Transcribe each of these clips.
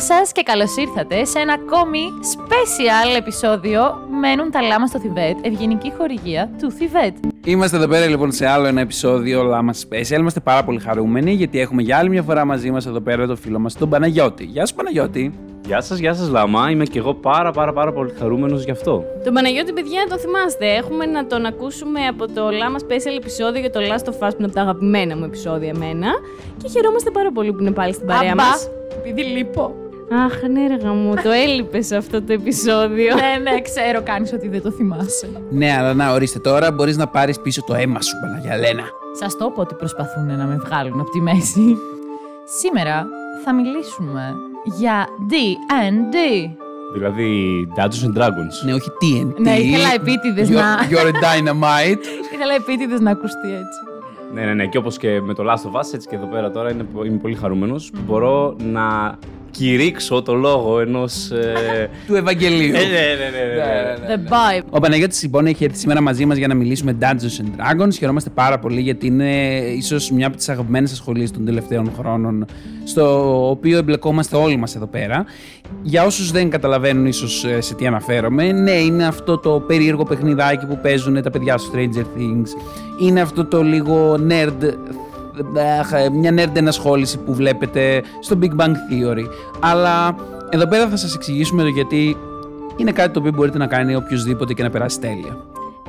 σας και καλώς ήρθατε σε ένα ακόμη special επεισόδιο Μένουν τα λάμα στο Θιβέτ, ευγενική χορηγία του Θιβέτ. Είμαστε εδώ πέρα λοιπόν σε άλλο ένα επεισόδιο Λάμα Special. Είμαστε πάρα πολύ χαρούμενοι γιατί έχουμε για άλλη μια φορά μαζί μας εδώ πέρα το φίλο μας τον Παναγιώτη. Γεια σου Παναγιώτη. Γεια σας, γεια σας, Λάμα. Είμαι και εγώ πάρα πάρα πάρα πολύ χαρούμενος γι' αυτό. Τον Παναγιώτη, παιδιά, το θυμάστε. Έχουμε να τον ακούσουμε από το Λάμα Special επεισόδιο για το Last of Us, που είναι από τα αγαπημένα μου επεισόδια εμένα. Και χαιρόμαστε πάρα πολύ που είναι πάλι στην παρέα Αμπά, μας. επειδή λείπω. Αχ, ναι, ρε μου, το έλειπες αυτό το επεισόδιο. ναι, ναι, ξέρω, κάνεις ότι δεν το θυμάσαι. Ναι, αλλά να ορίστε τώρα μπορείς να πάρεις πίσω το αίμα σου, Παναγιαλένα. Σας το είπα ότι προσπαθούν να με βγάλουν από τη μέση. Σήμερα θα μιλήσουμε για D&D. Δηλαδή, Dungeons and Dragons. Ναι, όχι TNT. Ναι, ήθελα επίτηδες You're- να- You're a dynamite. Ήθελα επίτηδες να ακουστεί έτσι. Ναι, ναι, ναι. Και όπως και με το Last of Us, έτσι και εδώ πέρα τώρα είναι, είμαι πολύ χαρούμενος που μπορώ να κηρύξω το λόγο ενός. Ε... του Ευαγγελίου. ναι, ναι, ναι, ναι, ναι. The Bible. Ο Παναγιώτης λοιπόν έχει έρθει σήμερα μαζί μας για να μιλήσουμε Dungeons and Dragons. Χαιρόμαστε πάρα πολύ γιατί είναι ίσως μια από τις αγαπημένες ασχολίες των τελευταίων χρόνων, στο οποίο εμπλεκόμαστε όλοι μας εδώ πέρα. Για όσους δεν καταλαβαίνουν ίσως σε τι αναφέρομαι, ναι, είναι αυτό το περίεργο παιχνιδάκι που παίζουν τα παιδιά στο Stranger Things. Είναι αυτό το λίγο nerd αχ, μια nerd ενασχόληση που βλέπετε στο Big Bang Theory. Αλλά εδώ πέρα θα σας εξηγήσουμε το γιατί είναι κάτι το οποίο μπορείτε να κάνει οποιοδήποτε και να περάσει τέλεια.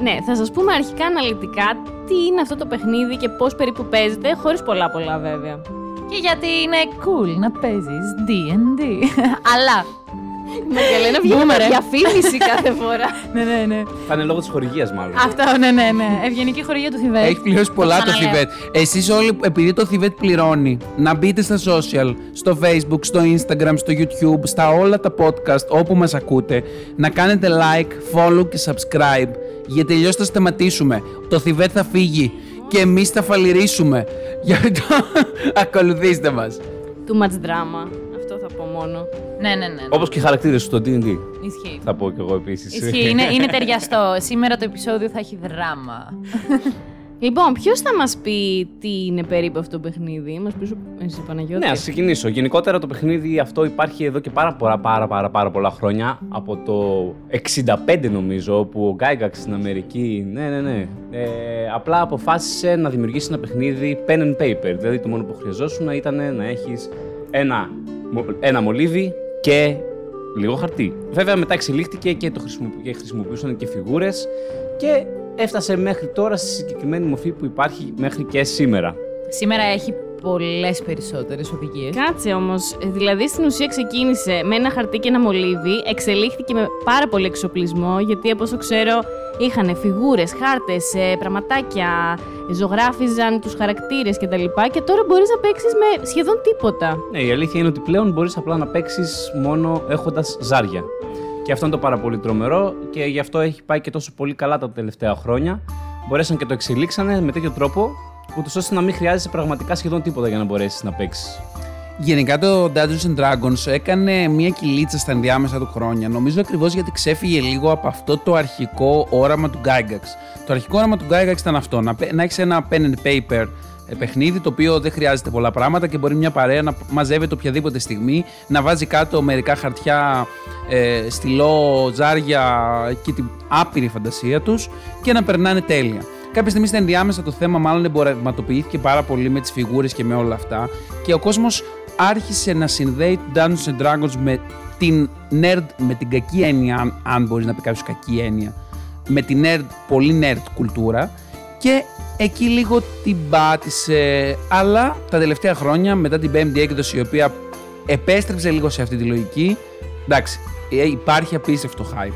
ναι, θα σας πούμε αρχικά αναλυτικά τι είναι αυτό το παιχνίδι και πώς περίπου παίζεται, χωρίς πολλά πολλά βέβαια. Και γιατί είναι cool να παίζεις D&D. Αλλά, Μαγκαλένα βγαίνει Μπούμε, με ρε. διαφήμιση κάθε φορά. ναι, ναι, ναι. Θα είναι λόγω της χορηγίας, μάλλον. Αυτό, ναι, ναι, ναι. Ευγενική χορηγία του Θιβέτ. Έχει πληρώσει πολλά το ξαναλέω. Θιβέτ. Εσείς όλοι, επειδή το Θιβέτ πληρώνει, να μπείτε στα social, στο facebook, στο instagram, στο youtube, στα όλα τα podcast όπου μας ακούτε, να κάνετε like, follow και subscribe, γιατί αλλιώς θα σταματήσουμε. Το Θιβέτ θα φύγει και εμείς θα φαλυρίσουμε. Γι' αυτό ακολουθήστε μας. Too much drama. Αυτό θα πω μόνο. Ναι, ναι, ναι. ναι. Όπως και οι χαρακτήρες στο DD. Ισχύει. Θα πω κι εγώ επίσης. Ισχύει, είναι, είναι ταιριαστό. Σήμερα το επεισόδιο θα έχει δράμα. Λοιπόν, ποιος θα μας πει τι είναι περίπου αυτό το παιχνίδι, μας πεις εσύ Παναγιώτη. Ναι, ας ξεκινήσω. Γενικότερα το παιχνίδι αυτό υπάρχει εδώ και πάρα, πάρα, πάρα, πάρα, πάρα πολλά χρόνια. Από το 65 νομίζω, όπου ο Gygax στην Αμερική, ναι, ναι, ναι, ε, απλά αποφάσισε να δημιουργήσει ένα παιχνίδι pen and paper. Δηλαδή το μόνο που χρειαζόσουν ήταν να έχεις ένα, μο- ένα μολύβι και λίγο χαρτί. Βέβαια μετά εξελίχθηκε και, το χρησιμοποιού- και χρησιμοποιούσαν και φιγούρες και έφτασε μέχρι τώρα στη συγκεκριμένη μορφή που υπάρχει μέχρι και σήμερα. Σήμερα έχει πολλές περισσότερες οδηγίες. Κάτσε όμως. Δηλαδή στην ουσία ξεκίνησε με ένα χαρτί και ένα μολύβι, εξελίχθηκε με πάρα πολύ εξοπλισμό, γιατί από όσο ξέρω είχαν φιγούρες, χάρτες, πραγματάκια, ζωγράφιζαν τους χαρακτήρες κτλ. Και τώρα μπορείς να παίξεις με σχεδόν τίποτα. Ναι, η αλήθεια είναι ότι πλέον μπορείς απλά να παίξεις μόνο έχοντας ζάρια. Και αυτό είναι το πάρα πολύ τρομερό και γι' αυτό έχει πάει και τόσο πολύ καλά τα τελευταία χρόνια. Μπορέσαν και το εξελίξανε με τέτοιο τρόπο, ούτως ώστε να μην χρειάζεσαι πραγματικά σχεδόν τίποτα για να μπορέσεις να παίξεις. Γενικά το Dungeons and Dragons έκανε μια κυλίτσα στα ενδιάμεσα του χρόνια. Νομίζω ακριβώς γιατί ξέφυγε λίγο από αυτό το αρχικό όραμα του Gygax. Το αρχικό όραμα του Gygax ήταν αυτό: να, πε- να έχεις ένα pen and paper ε, παιχνίδι το οποίο δεν χρειάζεται πολλά πράγματα και μπορεί μια παρέα να μαζεύεται οποιαδήποτε στιγμή, να βάζει κάτω μερικά χαρτιά, ε, στυλό, ζάρια και την άπειρη φαντασία τους και να περνάνε τέλεια. Κάποια στιγμή στα ενδιάμεσα το θέμα μάλλον εμπορευματοποιήθηκε πάρα πολύ με τις φιγούρες και με όλα αυτά και ο κόσμος άρχισε να συνδέει το Dungeons and Dragons με την nerd, με την κακή έννοια, αν, αν μπορείς να πει κάποιος κακή έννοια, με την nerd, πολύ nerd κουλτούρα και εκεί λίγο την πάτησε. Αλλά τα τελευταία χρόνια, μετά την πέμπτη έκδοση, η οποία επέστρεψε λίγο σε αυτή τη λογική, εντάξει, ε, υπάρχει απίστευτο hype.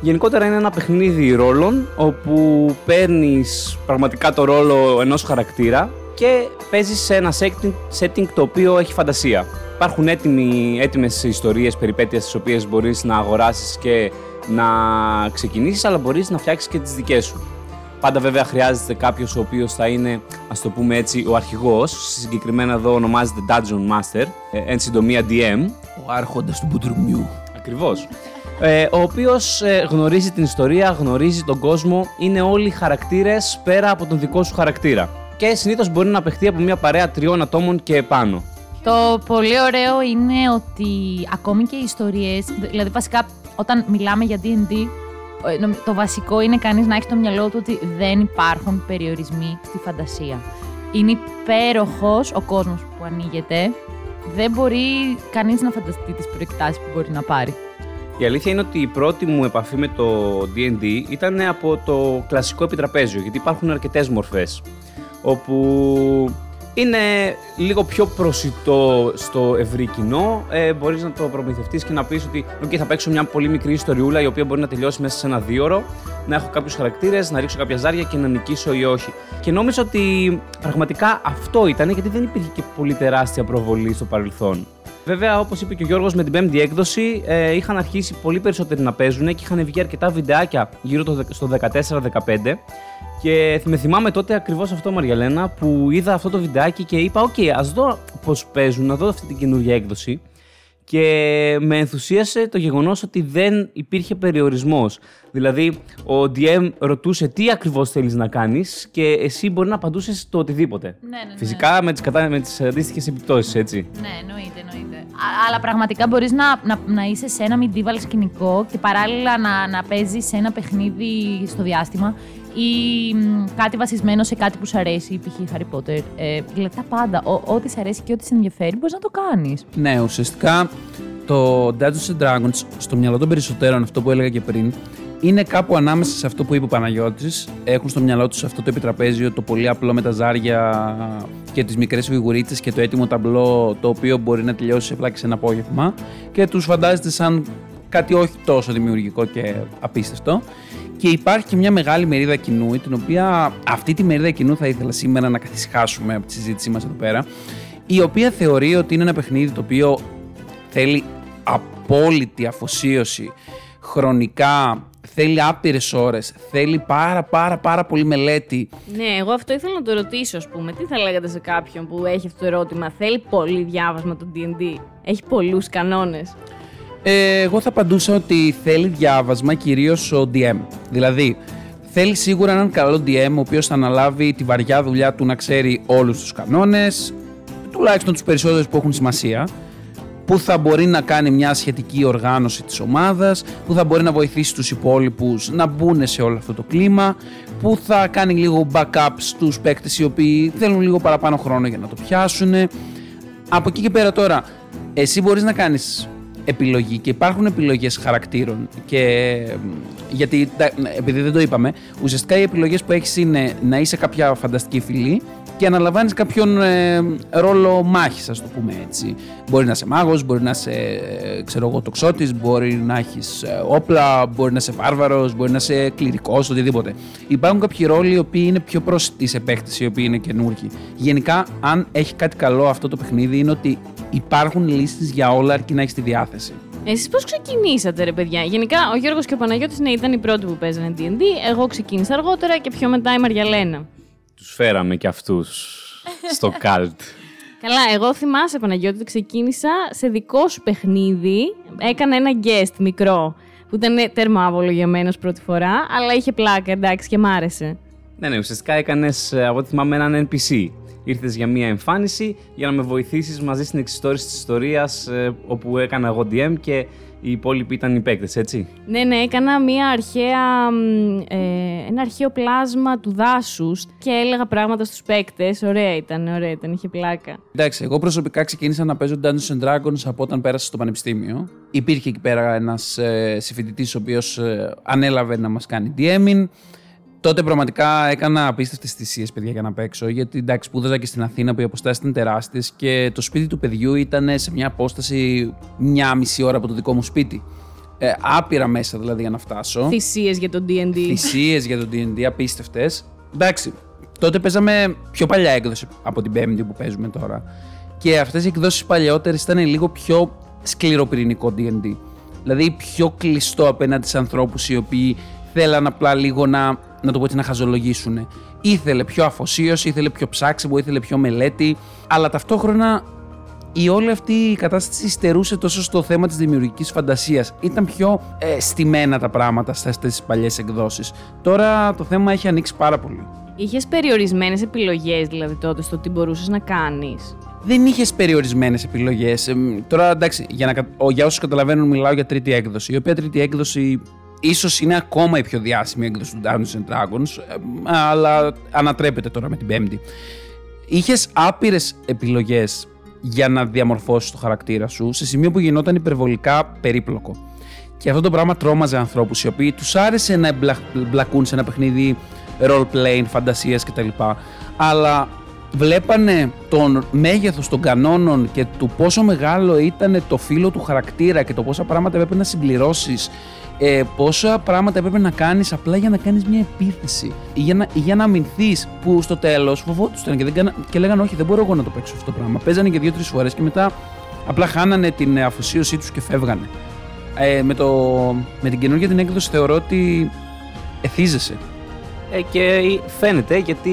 Γενικότερα είναι ένα παιχνίδι ρόλων όπου παίρνεις πραγματικά το ρόλο ενός χαρακτήρα και παίζεις σε ένα setting, setting το οποίο έχει φαντασία. Υπάρχουν έτοιμοι, έτοιμες ιστορίες, περιπέτειες τις οποίες μπορείς να αγοράσεις και να ξεκινήσεις αλλά μπορείς να φτιάξεις και τις δικές σου. Πάντα βέβαια χρειάζεται κάποιος ο οποίος θα είναι, ας το πούμε έτσι, ο αρχηγός. Συγκεκριμένα εδώ ονομάζεται Dungeon Master, ε, εν συντομία DM. Ο άρχοντας του Μπουτρουμιού. Ακριβώς. Ε, ο οποίος ε, γνωρίζει την ιστορία, γνωρίζει τον κόσμο, είναι όλοι χαρακτήρες πέρα από τον δικό σου χαρακτήρα. Και συνήθως μπορεί να παιχτεί από μια παρέα τριών ατόμων και επάνω. Το πολύ ωραίο είναι ότι ακόμη και οι ιστορίες, δηλαδή βασικά όταν μιλάμε για D&D, ε, νομ- το βασικό είναι κανείς να έχει στο μυαλό του ότι δεν υπάρχουν περιορισμοί στη φαντασία. Είναι υπέροχος ο κόσμος που ανοίγεται. Δεν μπορεί κανείς να φανταστεί τις προεκτάσεις που μπορεί να πάρει. Η αλήθεια είναι ότι η πρώτη μου επαφή με το D&D ήταν από το κλασικό επιτραπέζιο, γιατί υπάρχουν αρκετές μορφές, όπου είναι λίγο πιο προσιτό στο ευρύ κοινό. Ε, μπορείς να το προμηθευτείς και να πεις ότι okay, θα παίξω μια πολύ μικρή ιστοριούλα η οποία μπορεί να τελειώσει μέσα σε ένα δίωρο, να έχω κάποιους χαρακτήρες, να ρίξω κάποια ζάρια και να νικήσω ή όχι. Και νόμιζα ότι πραγματικά αυτό ήταν γιατί δεν υπήρχε και πολύ τεράστια προβολή στο παρελθόν. Βέβαια, όπως είπε και ο Γιώργος, με την πέμπτη έκδοση ε, είχαν αρχίσει πολύ περισσότεροι να παίζουν και είχαν βγει αρκετά βιντεάκια γύρω το, δε- στο 14-15. Και με θυμάμαι τότε ακριβώς αυτό, Μαριαλένα, που είδα αυτό το βιντεάκι και είπα: Οκ, ας δω πώς παίζουν, να δω αυτή την καινούργια έκδοση. Και με ενθουσίασε το γεγονός ότι δεν υπήρχε περιορισμός. Δηλαδή, ο DM ρωτούσε τι ακριβώς θέλεις να κάνεις και εσύ μπορεί να απαντούσες το οτιδήποτε. Ναι, ναι, ναι. Φυσικά με τις, κατα... με τις αντίστοιχες επιπτώσεις, έτσι. Ναι, εννοείται, εννοείται. Α- αλλά πραγματικά μπορείς να, να, να είσαι σε ένα medieval σκηνικό και παράλληλα να, να παίζεις σε ένα παιχνίδι στο διάστημα ή μ, κάτι βασισμένο σε κάτι που σου αρέσει, π.χ. Harry Potter. Ε, δηλαδή τα πάντα. Ο- ό,τι σε αρέσει και ό,τι σε ενδιαφέρει, μπορείς να το κάνεις. Ναι, ουσιαστικά το Dungeons and Dragons, στο μυαλό των περισσότερων, αυτό που έλεγα και πριν, είναι κάπου ανάμεσα σε αυτό που είπε ο Παναγιώτης. Έχουν στο μυαλό τους αυτό το επιτραπέζιο, το πολύ απλό με τα ζάρια και τις μικρές φιγουρίτσες και το έτοιμο ταμπλό, το οποίο μπορεί να τελειώσει απλά και σε ένα απόγευμα και τους φαντάζεται σαν κάτι όχι τόσο δημιουργικό και απίστευτο. Και υπάρχει και μια μεγάλη μερίδα κοινού, την οποία αυτή τη μερίδα κοινού θα ήθελα σήμερα να καθισχάσουμε από τη συζήτησή μας εδώ πέρα, η οποία θεωρεί ότι είναι ένα παιχνίδι το οποίο θέλει απόλυτη αφοσίωση χρονικά, θέλει άπειρες ώρες, θέλει πάρα πάρα πάρα πολύ μελέτη. Ναι, εγώ αυτό ήθελα να το ρωτήσω, ας πούμε. Τι θα λέγατε σε κάποιον που έχει αυτό το ερώτημα. Θέλει πολύ διάβασμα το DD. Έχει πολλούς κανόνες. Ε, εγώ θα απαντούσα ότι θέλει διάβασμα κυρίως ο DM. Δηλαδή, θέλει σίγουρα έναν καλό DM ο οποίος θα αναλάβει τη βαριά δουλειά του να ξέρει όλους τους κανόνες, τουλάχιστον τους περισσότερους που έχουν σημασία, που θα μπορεί να κάνει μια σχετική οργάνωση της ομάδας, που θα μπορεί να βοηθήσει τους υπόλοιπους να μπουν σε όλο αυτό το κλίμα, που θα κάνει λίγο backup στους παίκτες οι οποίοι θέλουν λίγο παραπάνω χρόνο για να το πιάσουν. Από εκεί και πέρα τώρα, εσύ μπορείς να κάνεις επιλογή και υπάρχουν επιλογές χαρακτήρων και μ, γιατί τα- επειδή δεν το είπαμε ουσιαστικά οι επιλογές που έχεις είναι να είσαι κάποια φανταστική φυλή και αναλαμβάνεις κάποιον ε, ρόλο μάχης ας το πούμε έτσι. Μπορεί να είσαι μάγος, μπορεί να είσαι ε, ξέρω εγώ τοξότης, μπορεί να έχεις ε, όπλα, μπορεί να είσαι βάρβαρος, μπορεί να είσαι κληρικός, οτιδήποτε. Υπάρχουν κάποιοι ρόλοι οι οποίοι είναι πιο πρόσιτοι σε παίχτες οι οποίοι είναι καινούργοι. Γενικά αν έχει κάτι καλό αυτό το παιχνίδι είναι ότι υπάρχουν λύσεις για όλα αρκεί να έχεις τη διάθεση. Εσείς πώς ξεκινήσατε, ρε παιδιά; Γενικά, ο Γιώργος και ο Παναγιώτης ναι, ήταν οι πρώτοι που παίζανε DD. Εγώ ξεκίνησα αργότερα και πιο μετά η Μαριαλένα. Τους φέραμε κι αυτούς στο καλτ. Καλά, εγώ θυμάσαι, Παναγιώτη, ότι ξεκίνησα σε δικό σου παιχνίδι. Έκανα ένα guest μικρό, που ήταν τέρμα άβολο για μένα ως πρώτη φορά, αλλά είχε πλάκα, εντάξει, και μ' άρεσε. ναι, ναι, ουσιαστικά έκανες, ε, από ό,τι θυμάμαι, έναν NPC. Ήρθες για μία εμφάνιση για να με βοηθήσεις μαζί στην εξιστόρηση της ιστορίας ε, όπου έκανα εγώ DM και οι υπόλοιποι ήταν οι παίκτες, έτσι; Ναι, ναι, έκανα μια αρχαία, μ, ε, ένα αρχαίο πλάσμα του δάσους και έλεγα πράγματα στους παίκτες. Ωραία ήταν, ωραία ήταν, είχε πλάκα. Εντάξει, εγώ προσωπικά ξεκίνησα να παίζω Dungeons and Dragons από όταν πέρασα στο πανεπιστήμιο. Υπήρχε εκεί πέρα ένας ε, συμφοιτητής ο οποίος ανέλαβε να μας κάνει DMing. Τότε πραγματικά έκανα απίστευτες θυσίες, παιδιά, για να παίξω. Γιατί εντάξει, σπούδαζα και στην Αθήνα που οι αποστάσει ήταν τεράστιες και το σπίτι του παιδιού ήταν σε μια απόσταση μια μισή ώρα από το δικό μου σπίτι. Ε, άπειρα μέσα δηλαδή για να φτάσω. Θυσίες για το D&D. θυσίες για το DD απίστευτες. Εντάξει, τότε παίζαμε πιο παλιά έκδοση από την Πέμπτη που παίζουμε τώρα. Και αυτές οι εκδόσεις παλαιότερες ήταν λίγο πιο σκληροπυρηνικό DD. Δηλαδή πιο κλειστό απέναντι σε ανθρώπους οι οποίοι θέλαν απλά λίγο να, να το πω έτσι, να χαζολογήσουν. Ήθελε πιο αφοσίωση, ήθελε πιο ψάξιμο, ήθελε πιο μελέτη, αλλά ταυτόχρονα η όλη αυτή η κατάσταση στερούσε τόσο στο θέμα της δημιουργικής φαντασίας. Ήταν πιο ε, στημένα τα πράγματα σε αυτές τις παλιές εκδόσεις. Τώρα το θέμα έχει ανοίξει πάρα πολύ. Είχες περιορισμένες επιλογές δηλαδή τότε στο τι μπορούσες να κάνεις; δεν είχες περιορισμένες επιλογές. Τώρα εντάξει, για, να, κα- ο- για όσους καταλαβαίνουν, μιλάω για τρίτη έκδοση. Η οποία τρίτη έκδοση ίσως είναι ακόμα η πιο διάσημη έκδοση του Dungeons and Dragons, ε, αλλά ανατρέπεται τώρα με την πέμπτη. Είχες άπειρες επιλογές για να διαμορφώσεις το χαρακτήρα σου σε σημείο που γινόταν υπερβολικά περίπλοκο. Και αυτό το πράγμα τρόμαζε ανθρώπους οι οποίοι τους άρεσε να εμπλα- μπλακούν σε ένα παιχνίδι role-playing, φαντασία κτλ. Αλλά βλέπανε τον μέγεθος των κανόνων και του πόσο μεγάλο ήταν το φύλλο του χαρακτήρα και το πόσα πράγματα έπρεπε να συμπληρώσεις ε, πόσα πράγματα έπρεπε να κάνεις απλά για να κάνεις μια επίθεση ή για να, ή για να αμυνθείς που στο τέλος φοβόντουσαν και, δεν κάνα, και λέγανε όχι δεν μπορώ εγώ να το παίξω αυτό το πράγμα παίζανε και δύο-τρεις φορές και μετά απλά χάνανε την αφοσίωσή τους και φεύγανε. Ε, με, το, με την καινούργια την έκδοση θεωρώ ότι εθίζεσαι. Ε, και φαίνεται γιατί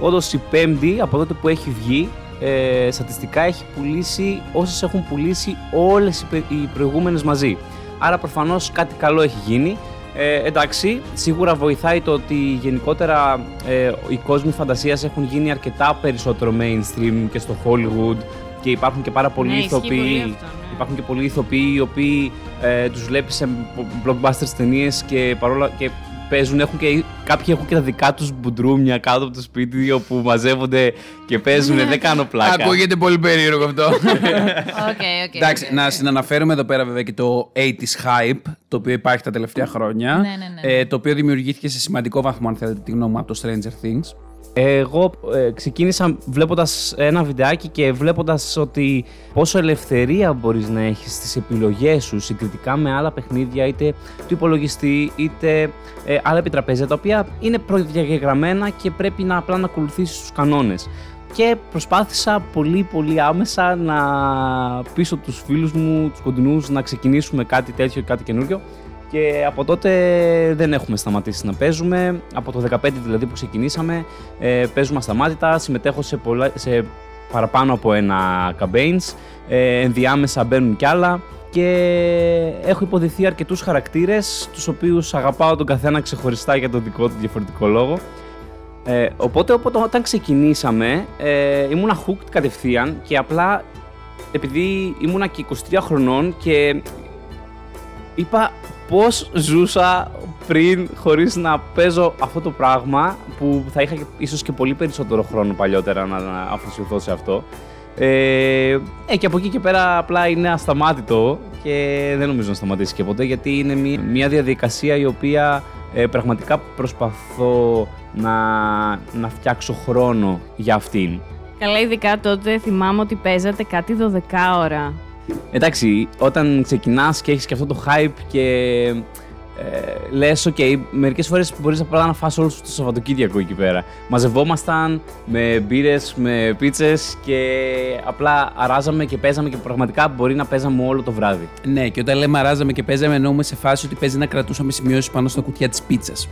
όντως η πέμπτη από τότε που έχει βγει ε, στατιστικά έχει πουλήσει όσες έχουν πουλήσει όλες οι, πε- οι προηγούμενες μαζί. Άρα προφανώς κάτι καλό έχει γίνει. Ε, εντάξει, σίγουρα βοηθάει το ότι γενικότερα ε, οι κόσμοι φαντασίας έχουν γίνει αρκετά περισσότερο mainstream και στο Hollywood και υπάρχουν και πάρα πολλοί Ναι, ισχύει πολύ ηθοποιοί αυτό, ναι. Υπάρχουν και πολλοί ηθοποιοί οι οποίοι ε, τους βλέπεις σε blockbusters ταινίες και παρόλα και παίζουν, έχουν και, κάποιοι έχουν και τα δικά τους μπουντρούμια κάτω από το σπίτι όπου μαζεύονται και παίζουν, δεν κάνω πλάκα. Ακούγεται πολύ περίεργο αυτό. OK, OK. Εντάξει, οκ, να οκ. συναναφέρουμε εδώ πέρα βέβαια και το 80s hype, το οποίο υπάρχει τα τελευταία χρόνια. Ναι, ναι, ναι. Ε, το οποίο δημιουργήθηκε σε σημαντικό βαθμό, αν θέλετε τη γνώμη μου, από το Stranger Things. Εγώ ε, ξεκίνησα βλέποντας ένα βιντεάκι και βλέποντας ότι πόσο ελευθερία μπορείς να έχεις στις επιλογές σου συγκριτικά με άλλα παιχνίδια είτε του υπολογιστή είτε ε, άλλα επιτραπέζια τα οποία είναι προδιαγεγραμμένα και πρέπει να απλά να ακολουθήσεις τους κανόνες. Και προσπάθησα πολύ πολύ άμεσα να πείσω τους φίλους μου, τους κοντινούς να ξεκινήσουμε κάτι τέτοιο, κάτι καινούριο και από τότε δεν έχουμε σταματήσει να παίζουμε. Από το 15 δηλαδή που ξεκινήσαμε, ε, παίζουμε ασταμάτητα. Συμμετέχω σε, πολλά, σε παραπάνω από ένα campaigns. Ε, ενδιάμεσα μπαίνουν κι άλλα. Και έχω υποδηθεί αρκετούς χαρακτήρες, τους οποίους αγαπάω τον καθένα ξεχωριστά για τον δικό του διαφορετικό λόγο. Ε, οπότε, οπότε όταν ξεκινήσαμε, ε, ήμουνα hooked κατευθείαν και απλά επειδή ήμουνα και 23 χρονών και είπα πώς ζούσα πριν χωρίς να παίζω αυτό το πράγμα που θα είχα και- ίσως και πολύ περισσότερο χρόνο παλιότερα να, να αφοσιωθώ σε αυτό. Ε, ε, και από εκεί και πέρα απλά είναι ασταμάτητο και δεν νομίζω να σταματήσει και ποτέ γιατί είναι μια, μια διαδικασία η οποία ε, πραγματικά προσπαθώ να, να φτιάξω χρόνο για αυτήν. Καλά, ειδικά τότε θυμάμαι ότι παίζατε κάτι 12 ώρα. Εντάξει, όταν ξεκινάς και έχεις και αυτό το hype και ε, λες, ok, μερικές φορές μπορείς απλά να φας όλο σου το Σαββατοκύριακο εκεί πέρα. Μαζευόμασταν με μπύρες, με πίτσες και απλά αράζαμε και παίζαμε και πραγματικά μπορεί να παίζαμε όλο το βράδυ. Ναι, και όταν λέμε αράζαμε και παίζαμε, εννοούμε σε φάση ότι παίζει να κρατούσαμε σημειώσεις πάνω στα κουτιά της πίτσας.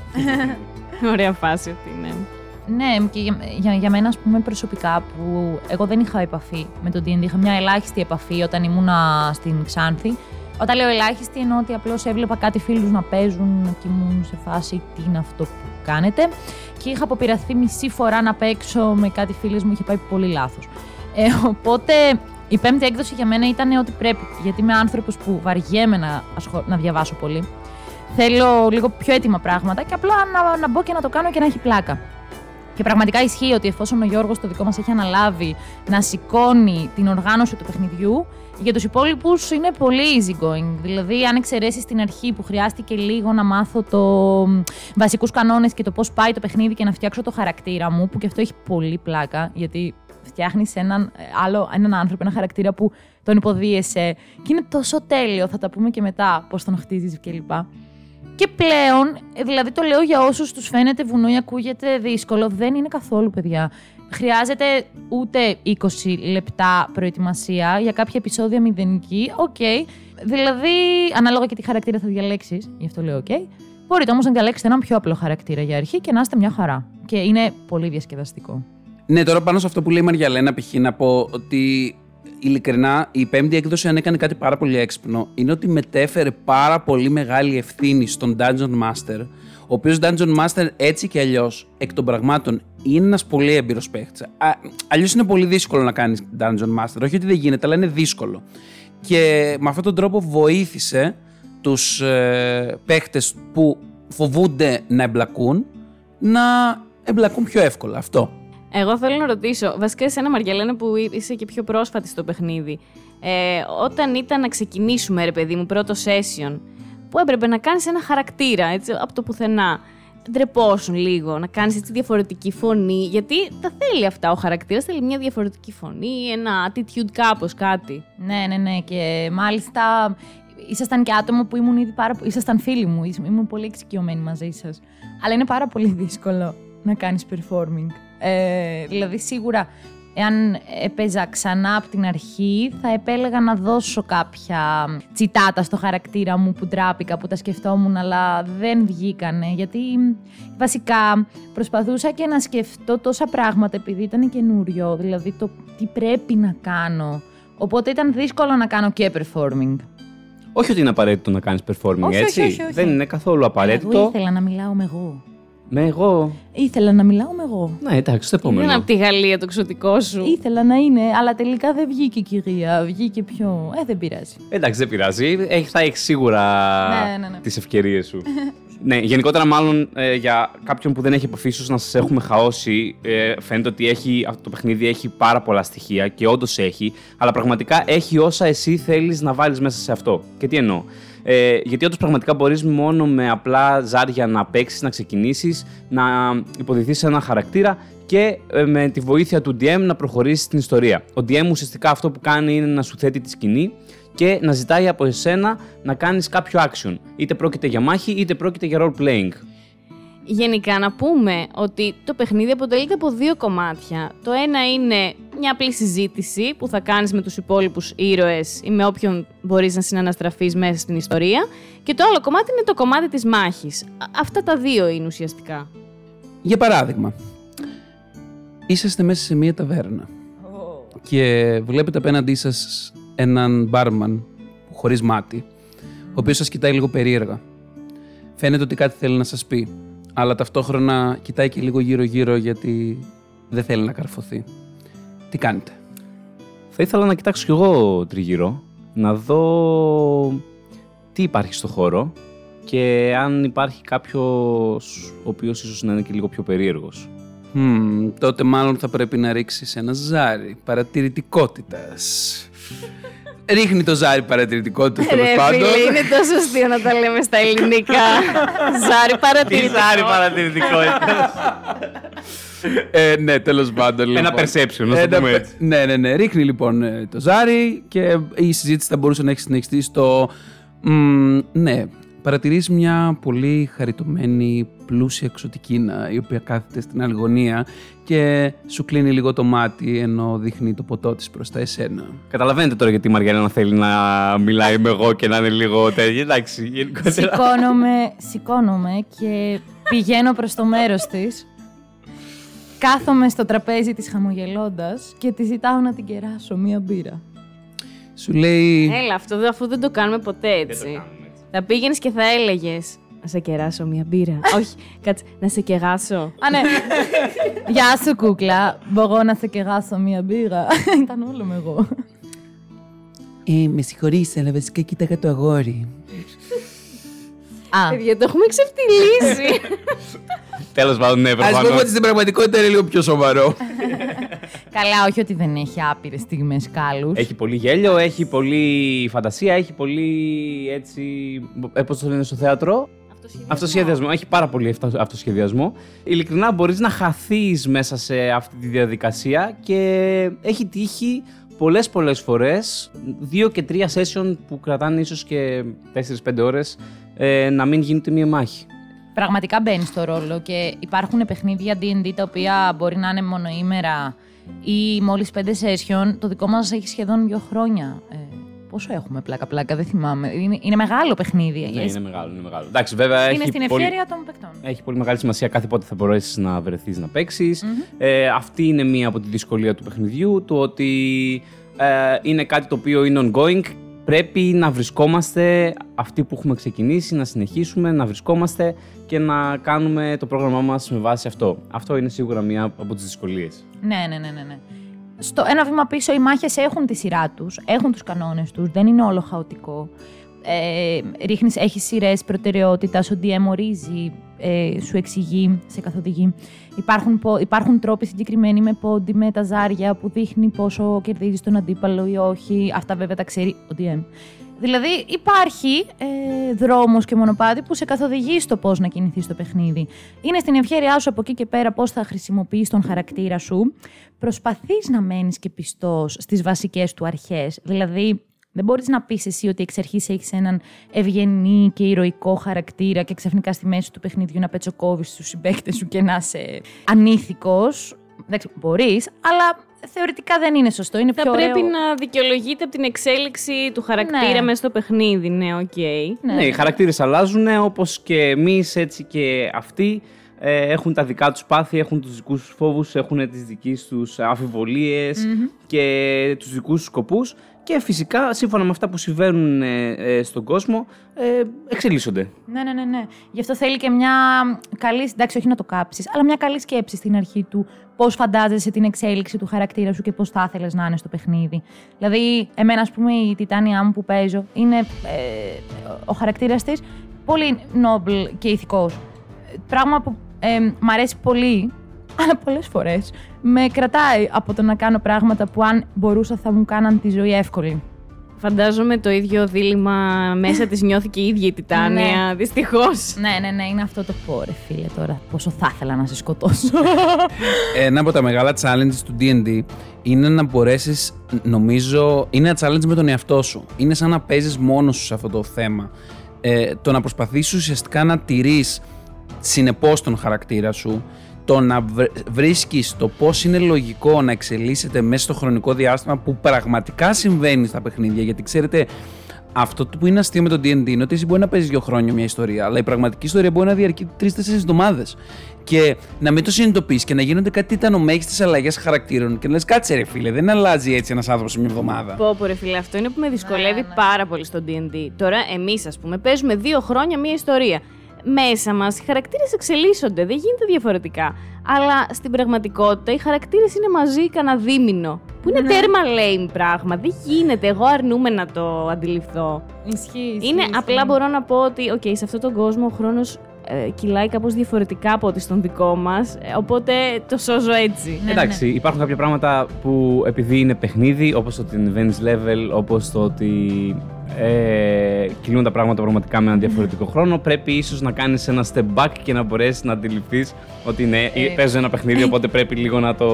Ωραία φάση αυτή, ναι. Ναι, και για, για, για μένα, ας πούμε, προσωπικά, που εγώ δεν είχα επαφή με το D&D, είχα μια ελάχιστη επαφή όταν ήμουνα στην Ξάνθη. Όταν λέω ελάχιστη, εννοώ ότι απλώς έβλεπα κάτι φίλους να παίζουν και ήμουν σε φάση τι είναι αυτό που κάνετε; Και είχα αποπειραθεί μισή φορά να παίξω με κάτι φίλου μου, είχε πάει πολύ λάθος. Ε, οπότε η πέμπτη έκδοση για μένα ήταν ότι πρέπει, γιατί είμαι άνθρωπος που βαριέμαι να, ασχολ- να διαβάσω πολύ. Θέλω λίγο πιο έτοιμα πράγματα και απλά να, να μπω και να το κάνω και να έχει πλάκα. Και πραγματικά ισχύει ότι εφόσον ο Γιώργος το δικό μας έχει αναλάβει να σηκώνει την οργάνωση του παιχνιδιού, για τους υπόλοιπους είναι πολύ easy going. Δηλαδή, αν εξαιρέσεις την αρχή που χρειάστηκε λίγο να μάθω το βασικούς κανόνες και το πώς πάει το παιχνίδι και να φτιάξω το χαρακτήρα μου, που και αυτό έχει πολύ πλάκα, γιατί φτιάχνεις έναν, ε, άλλο, έναν άνθρωπο, ένα χαρακτήρα που τον υποδίεσαι και είναι τόσο τέλειο. Θα τα πούμε και μετά πώς τον χτίζεις κλπ. Και πλέον, ε, δηλαδή το λέω για όσους τους φαίνεται βουνό ή ακούγεται δύσκολο, δεν είναι καθόλου, παιδιά. Χρειάζεται ούτε 20 λεπτά προετοιμασία για κάποια επεισόδια μηδενική. Οκ. Δηλαδή, ανάλογα και τι χαρακτήρα θα διαλέξεις, γι' αυτό λέω οκ. Μπορείτε όμως να διαλέξετε έναν πιο απλό χαρακτήρα για αρχή και να είστε μια χαρά. Και είναι πολύ διασκεδαστικό. Ναι, τώρα πάνω σε αυτό που λέει η Μαριαλένα, π.χ. να πω ότι ειλικρινά, η πέμπτη έκδοση, αν έκανε κάτι πάρα πολύ έξυπνο, είναι ότι μετέφερε πάρα πολύ μεγάλη ευθύνη στον Dungeon Master, ο οποίος Dungeon Master έτσι και αλλιώς εκ των πραγμάτων είναι ένας πολύ έμπειρος παίχτης. Αλλιώς είναι πολύ δύσκολο να κάνεις Dungeon Master. Όχι ότι δεν γίνεται, αλλά είναι δύσκολο. Και με αυτόν τον τρόπο βοήθησε τους ε, παίχτες που φοβούνται να εμπλακούν να εμπλακούν πιο εύκολα. Αυτό. Εγώ θέλω να ρωτήσω, βασικά εσένα Μαριαλένα που είσαι και πιο πρόσφατη στο παιχνίδι, ε, όταν ήταν να ξεκινήσουμε ρε παιδί μου πρώτο session, που έπρεπε να κάνεις ένα χαρακτήρα έτσι, από το πουθενά, ντρεπόσουν λίγο, να κάνεις έτσι διαφορετική φωνή, γιατί τα θέλει αυτά ο χαρακτήρας, θέλει μια διαφορετική φωνή, ένα attitude κάπως, κάτι. Ναι, ναι, ναι και μάλιστα ήσασταν και άτομο που ήμουν ήδη πάρα ήσασταν φίλοι μου, ήμουν πολύ εξοικειωμένη μαζί σας, αλλά είναι πάρα πολύ δύσκολο να κάνεις performing. Ε, δηλαδή σίγουρα εάν έπαιζα ξανά από την αρχή, θα επέλεγα να δώσω κάποια τσιτάτα στο χαρακτήρα μου που τράπηκα, που τα σκεφτόμουν, αλλά δεν βγήκανε. Γιατί βασικά προσπαθούσα και να σκεφτώ τόσα πράγματα επειδή ήταν καινούριο, δηλαδή το τι πρέπει να κάνω. Οπότε ήταν δύσκολο να κάνω και performing. Όχι ότι είναι απαραίτητο να κάνεις performing, έτσι. Όχι, όχι, όχι. Δεν είναι καθόλου απαραίτητο. Εγώ ήθελα να μιλάω με εγώ. Με εγώ. Ήθελα να μιλάω με εγώ. Ναι, εντάξει, το επόμενο. Είναι από τη Γαλλία το ξωτικό σου. Ήθελα να είναι, αλλά τελικά δεν βγήκε κυρία. Βγήκε πιο. Ε, δεν πειράζει. Εντάξει, δεν πειράζει. Έχει, θα έχεις σίγουρα Ναι, ναι, ναι. τις ευκαιρίες σου. ναι, γενικότερα, μάλλον ε, για κάποιον που δεν έχει επαφή, ίσως να σας έχουμε χαώσει. Ε, φαίνεται ότι έχει, αυτό το παιχνίδι έχει πάρα πολλά στοιχεία και όντως έχει, αλλά πραγματικά έχει όσα εσύ θέλεις να βάλεις μέσα σε αυτό. Και τι εννοώ. Ε, γιατί όντως πραγματικά μπορείς μόνο με απλά ζάρια να παίξεις, να ξεκινήσεις, να υποδηθείς ένα χαρακτήρα και ε, με τη βοήθεια του DM να προχωρήσεις την ιστορία. Ο DM ουσιαστικά αυτό που κάνει είναι να σου θέτει τη σκηνή και να ζητάει από εσένα να κάνεις κάποιο action. Είτε πρόκειται για μάχη, είτε πρόκειται για role playing. Γενικά να πούμε ότι το παιχνίδι αποτελείται από δύο κομμάτια. Το ένα είναι μια απλή συζήτηση που θα κάνεις με τους υπόλοιπους ήρωες ή με όποιον μπορείς να συναναστραφείς μέσα στην ιστορία. Και το άλλο κομμάτι είναι το κομμάτι της μάχης. Α- Αυτά τα δύο είναι ουσιαστικά. Για παράδειγμα, είσαστε μέσα σε μία ταβέρνα και βλέπετε απέναντί σας έναν μπάρμαν χωρίς μάτι, ο οποίος σας κοιτάει λίγο περίεργα. Φαίνεται ότι κάτι θέλει να σας πει, αλλά ταυτόχρονα κοιτάει και λίγο γύρω-γύρω γιατί δεν θέλει να καρφωθεί. Τι κάνετε; Θα ήθελα να κοιτάξω κι εγώ τριγύρω, να δω τι υπάρχει στο χώρο και αν υπάρχει κάποιος ο οποίος ίσως να είναι και λίγο πιο περίεργος. Μμμ, τότε μάλλον θα πρέπει να ρίξεις ένα ζάρι παρατηρητικότητας. Ρίχνει το ζάρι παρατηρητικότητας τέλος πάντων. είναι τόσο αστείο να τα λέμε στα ελληνικά. Ζάρι παρατηρητικό. παρατηρητικότητα. ε, ναι, τέλος πάντων. Ένα λοιπόν. perception, να το Ένα πούμε pe- έτσι. Ναι, ναι, ναι. Ρίχνει λοιπόν ε, το ζάρι και η συζήτηση θα μπορούσε να έχει συνεχιστεί στο. μ, ναι, παρατηρείς μια πολύ χαριτωμένη, πλούσια εξωτικίνα η οποία κάθεται στην άλλη γωνία και σου κλείνει λίγο το μάτι ενώ δείχνει το ποτό της προς τα εσένα. Καταλαβαίνετε τώρα γιατί η Μαριάννα θέλει να μιλάει με εγώ και να είναι λίγο τέτοιο. Εντάξει, γενικότερα. Σηκώνομαι, σηκώνομαι και πηγαίνω προς το μέρος της. Κάθομαι στο τραπέζι της χαμογελώντας και τη ζητάω να την κεράσω μία μπύρα. Σου λέει... Έλα, αυτό δεν- αφού δεν το κάνουμε ποτέ έτσι. Θα πήγαινες και θα έλεγες. Να σε κεράσω μια μπύρα. Όχι, κάτσε. Να σε κεράσω. Α, ναι. Γεια σου, κούκλα. Μπορώ να σε κεράσω μία μπύρα. Ήταν όλο με εγώ. Ε, με συγχωρείς, αλλά βασικά κοίταγα το αγόρι. Α, Παιδιά, το έχουμε ξεφτυλίσει. Τέλος πάντων, ναι, Ας πούμε προφανώς. ότι στην πραγματικότητα είναι λίγο πιο σοβαρό. καλά, όχι ότι δεν έχει άπειρες στιγμές κάλους. Έχει πολύ γέλιο, έχει πολύ φαντασία, έχει πολύ έτσι. Ε, πώς το λένε στο θέατρο. Αυτοσχεδιασμό. Έχει πάρα πολύ αυτο- αυτοσχεδιασμό. Ειλικρινά μπορείς να χαθείς μέσα σε αυτή τη διαδικασία και έχει τύχει πολλές πολλές φορές, δύο και τρία session που κρατάνε ίσως και 4-5 ώρες, ε, να μην γίνεται μία μάχη. Πραγματικά μπαίνει στο ρόλο και υπάρχουν παιχνίδια D&D τα οποία μπορεί να είναι μονοήμερα ή μόλις πέντε session. Το δικό μας έχει σχεδόν δύο χρόνια. Ε, πόσο έχουμε πλάκα-πλάκα, δεν θυμάμαι. Είναι, είναι μεγάλο παιχνίδι. Ναι, Yes. είναι μεγάλο, είναι μεγάλο. Εντάξει, βέβαια Είναι έχει στην πολύ- ευχαίρεια των παικτών. Έχει πολύ μεγάλη σημασία κάθε πότε θα μπορέσεις να βρεθείς να παιξει Ε, αυτή είναι μία από τη δυσκολία του παιχνιδιού. Το ότι ε, είναι κάτι το οποίο είναι ongoing. Πρέπει να βρισκόμαστε αυτοί που έχουμε ξεκινήσει, να συνεχίσουμε, να βρισκόμαστε και να κάνουμε το πρόγραμμά μας με βάση αυτό. Αυτό είναι σίγουρα μία από τις δυσκολίες. Ναι, ναι, ναι, ναι. ναι. Στο ένα βήμα πίσω οι μάχες έχουν τη σειρά τους, έχουν τους κανόνες τους, δεν είναι όλο χαοτικό. Ε, ρίχνεις, έχεις σειρές προτεραιότητας, ο DM ορίζει, ε, σου εξηγεί, σε καθοδηγεί. Υπάρχουν, πο- υπάρχουν τρόποι συγκεκριμένοι με πόντι, με τα ζάρια που δείχνει πόσο κερδίζεις τον αντίπαλο ή όχι. Αυτά βέβαια τα ξέρει ο DM. Δηλαδή υπάρχει ε, δρόμος και μονοπάτι που σε καθοδηγεί στο πώς να κινηθείς στο παιχνίδι. Είναι στην ευχέρειά σου από εκεί και πέρα πώς θα χρησιμοποιείς τον χαρακτήρα σου. Προσπαθείς να μένεις και πιστός στις βασικές του αρχές. Δηλαδή δεν μπορείς να πεις εσύ ότι εξ αρχής έχεις έναν ευγενή και ηρωικό χαρακτήρα και ξαφνικά στη μέση του παιχνιδιού να πετσοκόβεις τους συμπαίκτες σου και να είσαι ανήθικος. Εντάξει, μπορείς, αλλά θεωρητικά δεν είναι σωστό. Είναι Θα πιο πρέπει ωραίο. να δικαιολογείται από την εξέλιξη του χαρακτήρα Ναι. μέσα στο παιχνίδι. Ναι, οκ. Ναι, οι χαρακτήρες αλλάζουν όπως και εμείς έτσι και αυτοί ε, έχουν τα δικά τους πάθη, έχουν τους δικούς τους φόβους, έχουν τις δικές τους αμφιβολίες και τους δικούς τους σκοπούς και φυσικά σύμφωνα με αυτά που συμβαίνουν ε, ε, στον κόσμο ε, εξελίσσονται. Ναι, ναι, ναι, ναι. Γι' αυτό θέλει και μια καλή. Εντάξει, όχι να το κάψεις, αλλά μια καλή σκέψη στην αρχή του. Πώς φαντάζεσαι την εξέλιξη του χαρακτήρα σου και πώς θα ήθελες να είναι στο παιχνίδι. Δηλαδή, εμένα, ας πούμε, η Τιτάνια μου που παίζω είναι ε, ο χαρακτήρας της πολύ noble και ηθικός. Πράγμα που ε, μ' αρέσει πολύ, αλλά πολλές φορές με κρατάει από το να κάνω πράγματα που αν μπορούσα θα μου κάναν τη ζωή εύκολη. Φαντάζομαι το ίδιο δίλημα μέσα της νιώθει και η ίδια η Τιτάνια, Ναι. δυστυχώς. Ναι, ναι, ναι, είναι αυτό το πω, ρε φίλε τώρα. Πόσο θα ήθελα να σε σκοτώσω. Ένα από τα μεγάλα challenges του D&D είναι να μπορέσεις, νομίζω, είναι ένα challenge με τον εαυτό σου. Είναι σαν να παίζεις μόνος σου σε αυτό το θέμα. Ε, το να προσπαθήσεις ουσιαστικά να τηρείς συνεπώς τον χαρακτήρα σου, το να βρίσκεις το πώς είναι λογικό να εξελίσσεται μέσα στο χρονικό διάστημα που πραγματικά συμβαίνει στα παιχνίδια. Γιατί ξέρετε, αυτό που είναι αστείο με το DD είναι ότι εσύ μπορεί να παίζεις δύο χρόνια μια ιστορία, αλλά η πραγματική ιστορία μπορεί να διαρκεί τρει-τέσσερι εβδομάδες. Και να μην το συνειδητοποιήσει και να γίνονται κάτι τιτανομέγιστες αλλαγές χαρακτήρων. Και να λες, κάτσε ρε φίλε, δεν αλλάζει έτσι ένας άνθρωπος σε μια εβδομάδα. Πω, πω, ρε φίλε, αυτό είναι που με δυσκολεύει Ναι, ναι. πάρα πολύ στο D&D. Τώρα, εμείς, ας πούμε, παίζουμε δύο χρόνια μία ιστορία. Μέσα μας οι χαρακτήρες εξελίσσονται, δεν γίνεται διαφορετικά. Αλλά στην πραγματικότητα οι χαρακτήρες είναι μαζί κανένα δίμηνο. Που είναι Ναι. τέρμα lame πράγμα. Δεν γίνεται. Εγώ αρνούμαι να το αντιληφθώ. Ισχύει. Είναι απλά μπορώ να πω ότι, οκ, σε αυτόν τον κόσμο ο χρόνος ε, κυλάει κάπως διαφορετικά από ότι στον δικό μας. ε, οπότε το σώζω έτσι. Ναι, Εντάξει, υπάρχουν κάποια πράγματα που επειδή είναι παιχνίδι, όπως το ότι ανεβαίνεις level, όπως το ότι ε, κυλούν τα πράγματα πραγματικά με έναν διαφορετικό χρόνο, πρέπει ίσως να κάνεις ένα step back και να μπορέσεις να αντιληφθείς ότι ναι, Ε, παίζω ένα παιχνίδι, οπότε πρέπει λίγο να το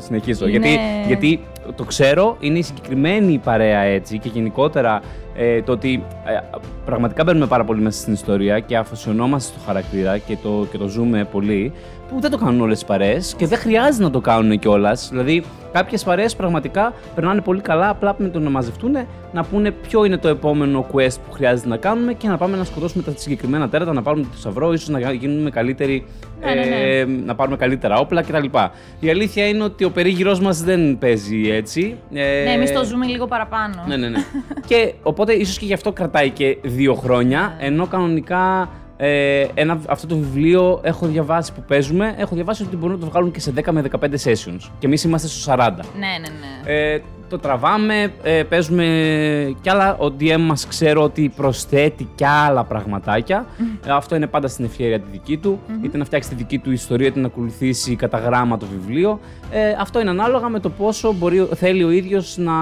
συνεχίσω. Είναι- Γιατί, γιατί το ξέρω, είναι η συγκεκριμένη παρέα έτσι και γενικότερα ε, το ότι ε, πραγματικά μπαίνουμε πάρα πολύ μέσα στην ιστορία και αφοσιωνόμαστε στο χαρακτήρα και το, και το ζούμε πολύ, που δεν το κάνουν όλες τις παρέες και δεν χρειάζεται να το κάνουν κιόλας. Δηλαδή, κάποιες παρέες πραγματικά περνάνε πολύ καλά απλά με το να μαζευτούν, να πούνε ποιο είναι το επόμενο quest που χρειάζεται να κάνουμε και να πάμε να σκοτώσουμε τα συγκεκριμένα τέρατα, να πάρουμε το θησαυρό, ίσως να γίνουμε καλύτεροι, Ναι, ναι, ναι. ε, να πάρουμε καλύτερα όπλα κτλ. Η αλήθεια είναι ότι ο περίγυρός μας δεν παίζει έτσι. Ε, Ναι, εμείς το ζούμε λίγο παραπάνω. ναι, ναι, ναι. και οπότε ίσως και γι' αυτό κρατάει και δύο χρόνια, ενώ κανονικά ε, ένα, αυτό το βιβλίο έχω διαβάσει που παίζουμε, έχω διαβάσει ότι μπορούν να το βγάλουν και σε 10 με 15 sessions. Και εμείς είμαστε στο 40. Ναι, ναι, ναι. Ε, το τραβάμε, ε, παίζουμε κι άλλα. Ο DM μας ξέρω ότι προσθέτει κι άλλα πραγματάκια. Ε, αυτό είναι πάντα στην ευχαίρεια τη δική του. Είτε να φτιάξει τη δική του ιστορία, είτε να ακολουθήσει κατά γράμμα το βιβλίο. Ε, αυτό είναι ανάλογα με το πόσο μπορεί, θέλει ο ίδιος να,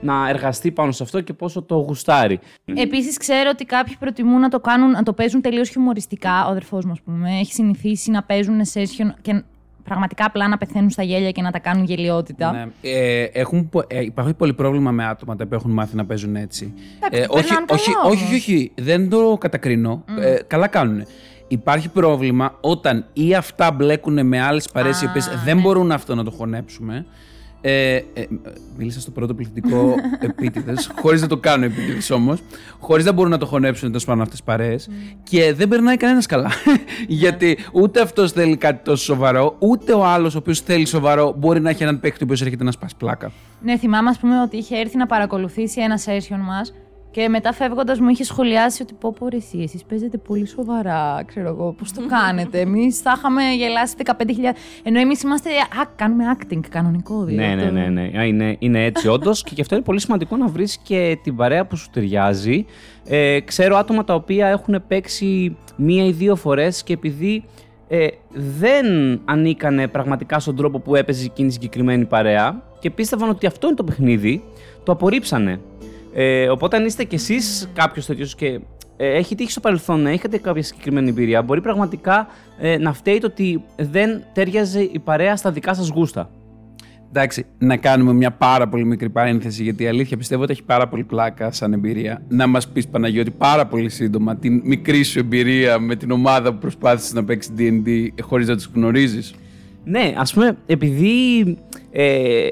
να εργαστεί πάνω σε αυτό και πόσο το γουστάρει. Επίσης, ξέρω ότι κάποιοι προτιμούν να το, κάνουν, να το παίζουν τελείως χιουμοριστικά. Ο αδερφός μου, ας πούμε, έχει συνηθίσει να παίζουν session και πραγματικά απλά να πεθαίνουν στα γέλια και να τα κάνουν γελιότητα. Ναι. Ε, έχουν, πο- ε, υπάρχει πολύ πρόβλημα με άτομα τα οποία έχουν μάθει να παίζουν έτσι. Εντάξει, Ε, όχι, περνάνε όχι, καλά όχι, όχι, όχι, δεν το κατακρίνω. Ε, καλά κάνουν. Υπάρχει πρόβλημα όταν ή αυτά μπλέκουν με άλλες παρέες οι Α, οποίε δεν ναι. μπορούν αυτό να το χωνέψουμε. Ε, ε, μίλησα στο πρώτο πληθυντικό επίτηδες, χωρίς να το κάνω επίτηδες όμως, χωρίς να μπορούν να το χωνέψουν τέλο πάντων αυτές τις παρέες. Και δεν περνάει κανένας καλά. Γιατί ούτε αυτός θέλει κάτι τόσο σοβαρό, ούτε ο άλλος ο οποίος θέλει σοβαρό μπορεί να έχει έναν παίκτη ο οποίος έρχεται να σπάσει πλάκα. Ναι, θυμάμαι, ας πούμε, ότι είχε έρθει να παρακολουθήσει ένα session μας και μετά φεύγοντας μου είχε σχολιάσει ότι πω πω ρε εσύ, εσείς παίζετε πολύ σοβαρά, ξέρω εγώ, πώς το κάνετε. Εμείς θα είχαμε γελάσει 15.000, ενώ εμείς είμαστε, α, κάνουμε acting κανονικό. Ναι, δηλαδή. ναι, ναι, ναι. Α, Είναι, είναι έτσι όντως και γι' αυτό είναι πολύ σημαντικό να βρεις και την παρέα που σου ταιριάζει. Ε, ξέρω άτομα τα οποία έχουν παίξει μία ή δύο φορές και επειδή ε, δεν ανήκανε πραγματικά στον τρόπο που έπαιζε εκείνη η συγκεκριμένη παρέα και πίστευαν ότι αυτό είναι το παιχνίδι, το απορρίψανε. Ε, οπότε αν είστε κι εσείς κάποιος τέτοιος και ε, έχει τύχει στο παρελθόν να έχετε κάποια συγκεκριμένη εμπειρία, μπορεί πραγματικά ε, να φταίει το ότι δεν τέριαζε η παρέα στα δικά σας γούστα. Εντάξει, να κάνουμε μια πάρα πολύ μικρή παρένθεση, γιατί η αλήθεια πιστεύω ότι έχει πάρα πολύ πλάκα σαν εμπειρία. Να μας πεις, Παναγιώτη, πάρα πολύ σύντομα την μικρή σου εμπειρία με την ομάδα που προσπάθησες να παίξεις DD χωρίς να του γνωρίζεις. Ναι, ας πούμε, επειδή ε,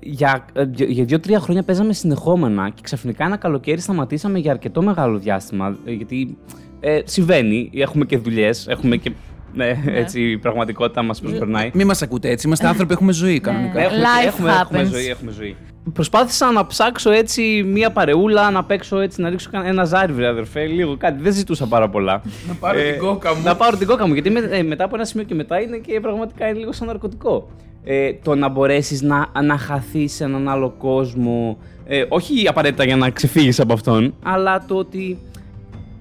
για, για, για δύο-τρία χρόνια παίζαμε συνεχόμενα και ξαφνικά ένα καλοκαίρι σταματήσαμε για αρκετό μεγάλο διάστημα. ε, Γιατί ε, συμβαίνει, έχουμε και δουλειές, έχουμε και. Ναι, έτσι η πραγματικότητα μας προσπερνάει. Μην μας ακούτε έτσι, είμαστε άνθρωποι, έχουμε ζωή κανονικά. Έχουμε, Life έχουμε, έχουμε happens. ζωή, έχουμε ζωή. Προσπάθησα να ψάξω έτσι μία παρεούλα, να παίξω έτσι, να ρίξω κα- ένα ζάρι, βρε αδερφέ, λίγο κάτι. Δεν ζητούσα πάρα πολλά. Να πάρω Ε, την κόκα μου. Να πάρω την κόκα μου, γιατί με- ε, μετά από ένα σημείο και μετά είναι και πραγματικά είναι λίγο σαν ναρκωτικό. Ε, το να μπορέσεις να, να χαθεί σε έναν άλλο κόσμο, ε, όχι απαραίτητα για να ξεφύγεις από αυτόν, αλλά το ότι